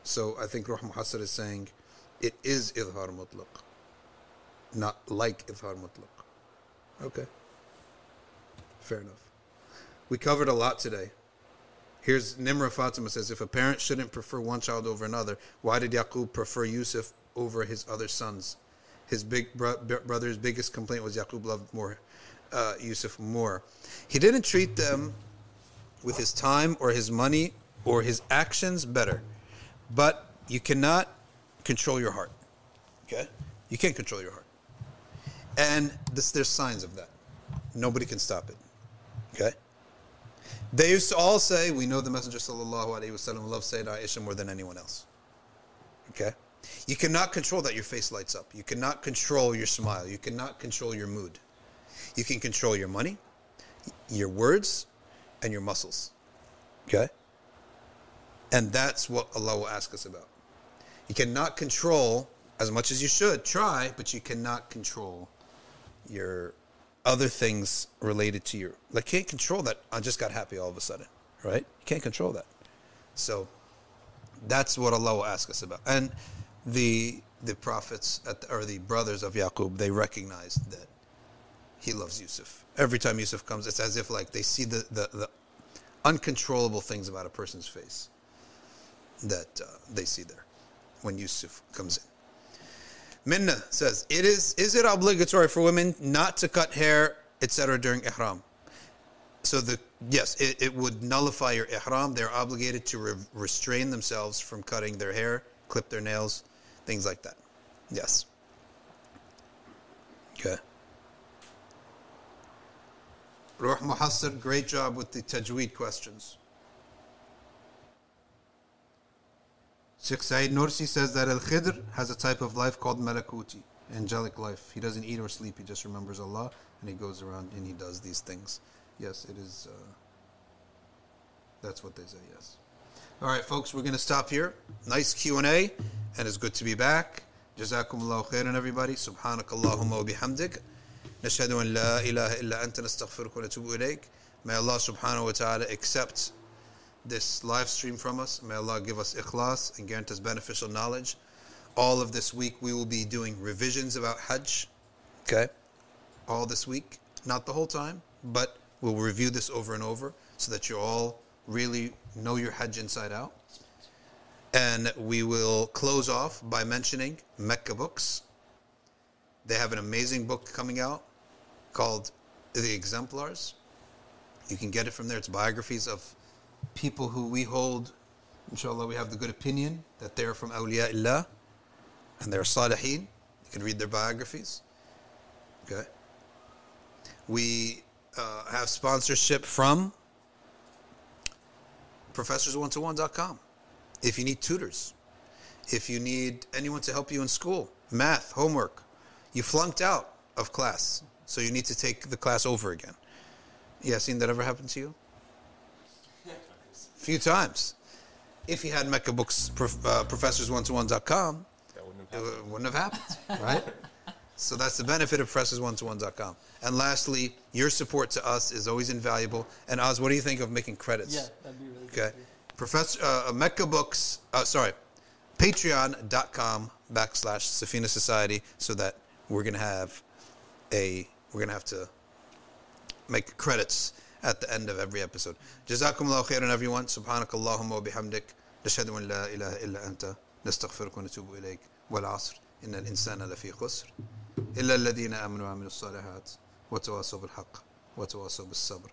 So I think Ruh Muhassir is saying it is Idhar Mutlaq, not like Idhar Mutlaq. Okay. Fair enough. We covered a lot today. Here's Nimra Fatima says If a parent shouldn't prefer one child over another, why did Yaqub prefer Yusuf over his other sons? His big bro- brother's biggest complaint was Yaqub loved more uh, Yusuf more. He didn't treat them with his time or his money or his actions better. But you cannot control your heart. Okay? You can't control your heart. And this, there's signs of that. Nobody can stop it. Okay? They used to all say, we know the Messenger sallallahu alaihi wasallam loves Sayyidina Aisha more than anyone else. Okay? You cannot control that your face lights up. You cannot control your smile. You cannot control your mood. You can control your money, your words, and your muscles. Okay? And that's what Allah will ask us about. You cannot control as much as you should try, but you cannot control your other things related to your like can't control that I just got happy all of a sudden, right? You can't control that. So that's what Allah will ask us about. And the the prophets the, or the brothers of Yaqub, they recognized that he loves Yusuf. Every time Yusuf comes, it's as if like they see the, the, the uncontrollable things about a person's face that uh, they see there when Yusuf comes in. Minna says, "It is is it obligatory for women not to cut hair, etc. during ihram?" So the yes, it, it would nullify your ihram. They're obligated to re- restrain themselves from cutting their hair, clip their nails, things like that. Yes. Okay. Ruh Muhassir, great job with the tajweed questions. Sheikh Said Nursi says that Al Khidr has a type of life called Malakuti, angelic life. He doesn't eat or sleep, he just remembers Allah and he goes around and he does these things. Yes, it is. Uh, that's what they say, yes. All right, folks, we're going to stop here. Nice Q&A, and it's good to be back. جزاكم الله خيرا everybody. سبحانك اللهم وبحمدك. نشهد أن لا إله إلا أنت نستغفرك ونتوب إليك. May Allah subhanahu wa ta'ala accept this live stream from us. May Allah give us ikhlas and grant us beneficial knowledge. All of this week we will be doing revisions about Hajj. Okay? All this week. Not the whole time, but we'll review this over and over so that you all really know your Hajj inside out. And we will close off by mentioning Mecca books. They have an amazing book coming out called The Exemplars. You can get it from there. It's biographies of people who we hold, inshallah, we have the good opinion that they're from awliya illah and they're salihin. You can read their biographies. Okay. We uh, have sponsorship from professors121.com. If you need tutors, if you need anyone to help you in school, math, homework, you flunked out of class, so you need to take the class over again. Yeah, seen that ever happen to you? Few times. If you had Mecca Books, prof, uh, professors121.com, That wouldn't it have happened. w- wouldn't have happened, right? so that's the benefit of professors121.com. And lastly, your support to us is always invaluable. And Oz, what do you think of making credits? Yeah, that'd be really good. Okay. Professor uh, Mecca Books, uh, sorry, patreon.com backslash Safina Society so that we're going to have a, we're going to have to make credits at the end of every episode. جزاكم الله خيرا everyone. سبحانك اللهم وبحمدك. نشهد أن لا إله إلا أنت. نستغفرك ونتوب إليك. والعصر. إن الإنسان لفي خسر. إلا الذين آمنوا وعملوا الصالحات وتواصوا بالحق وتواصوا بالصبر.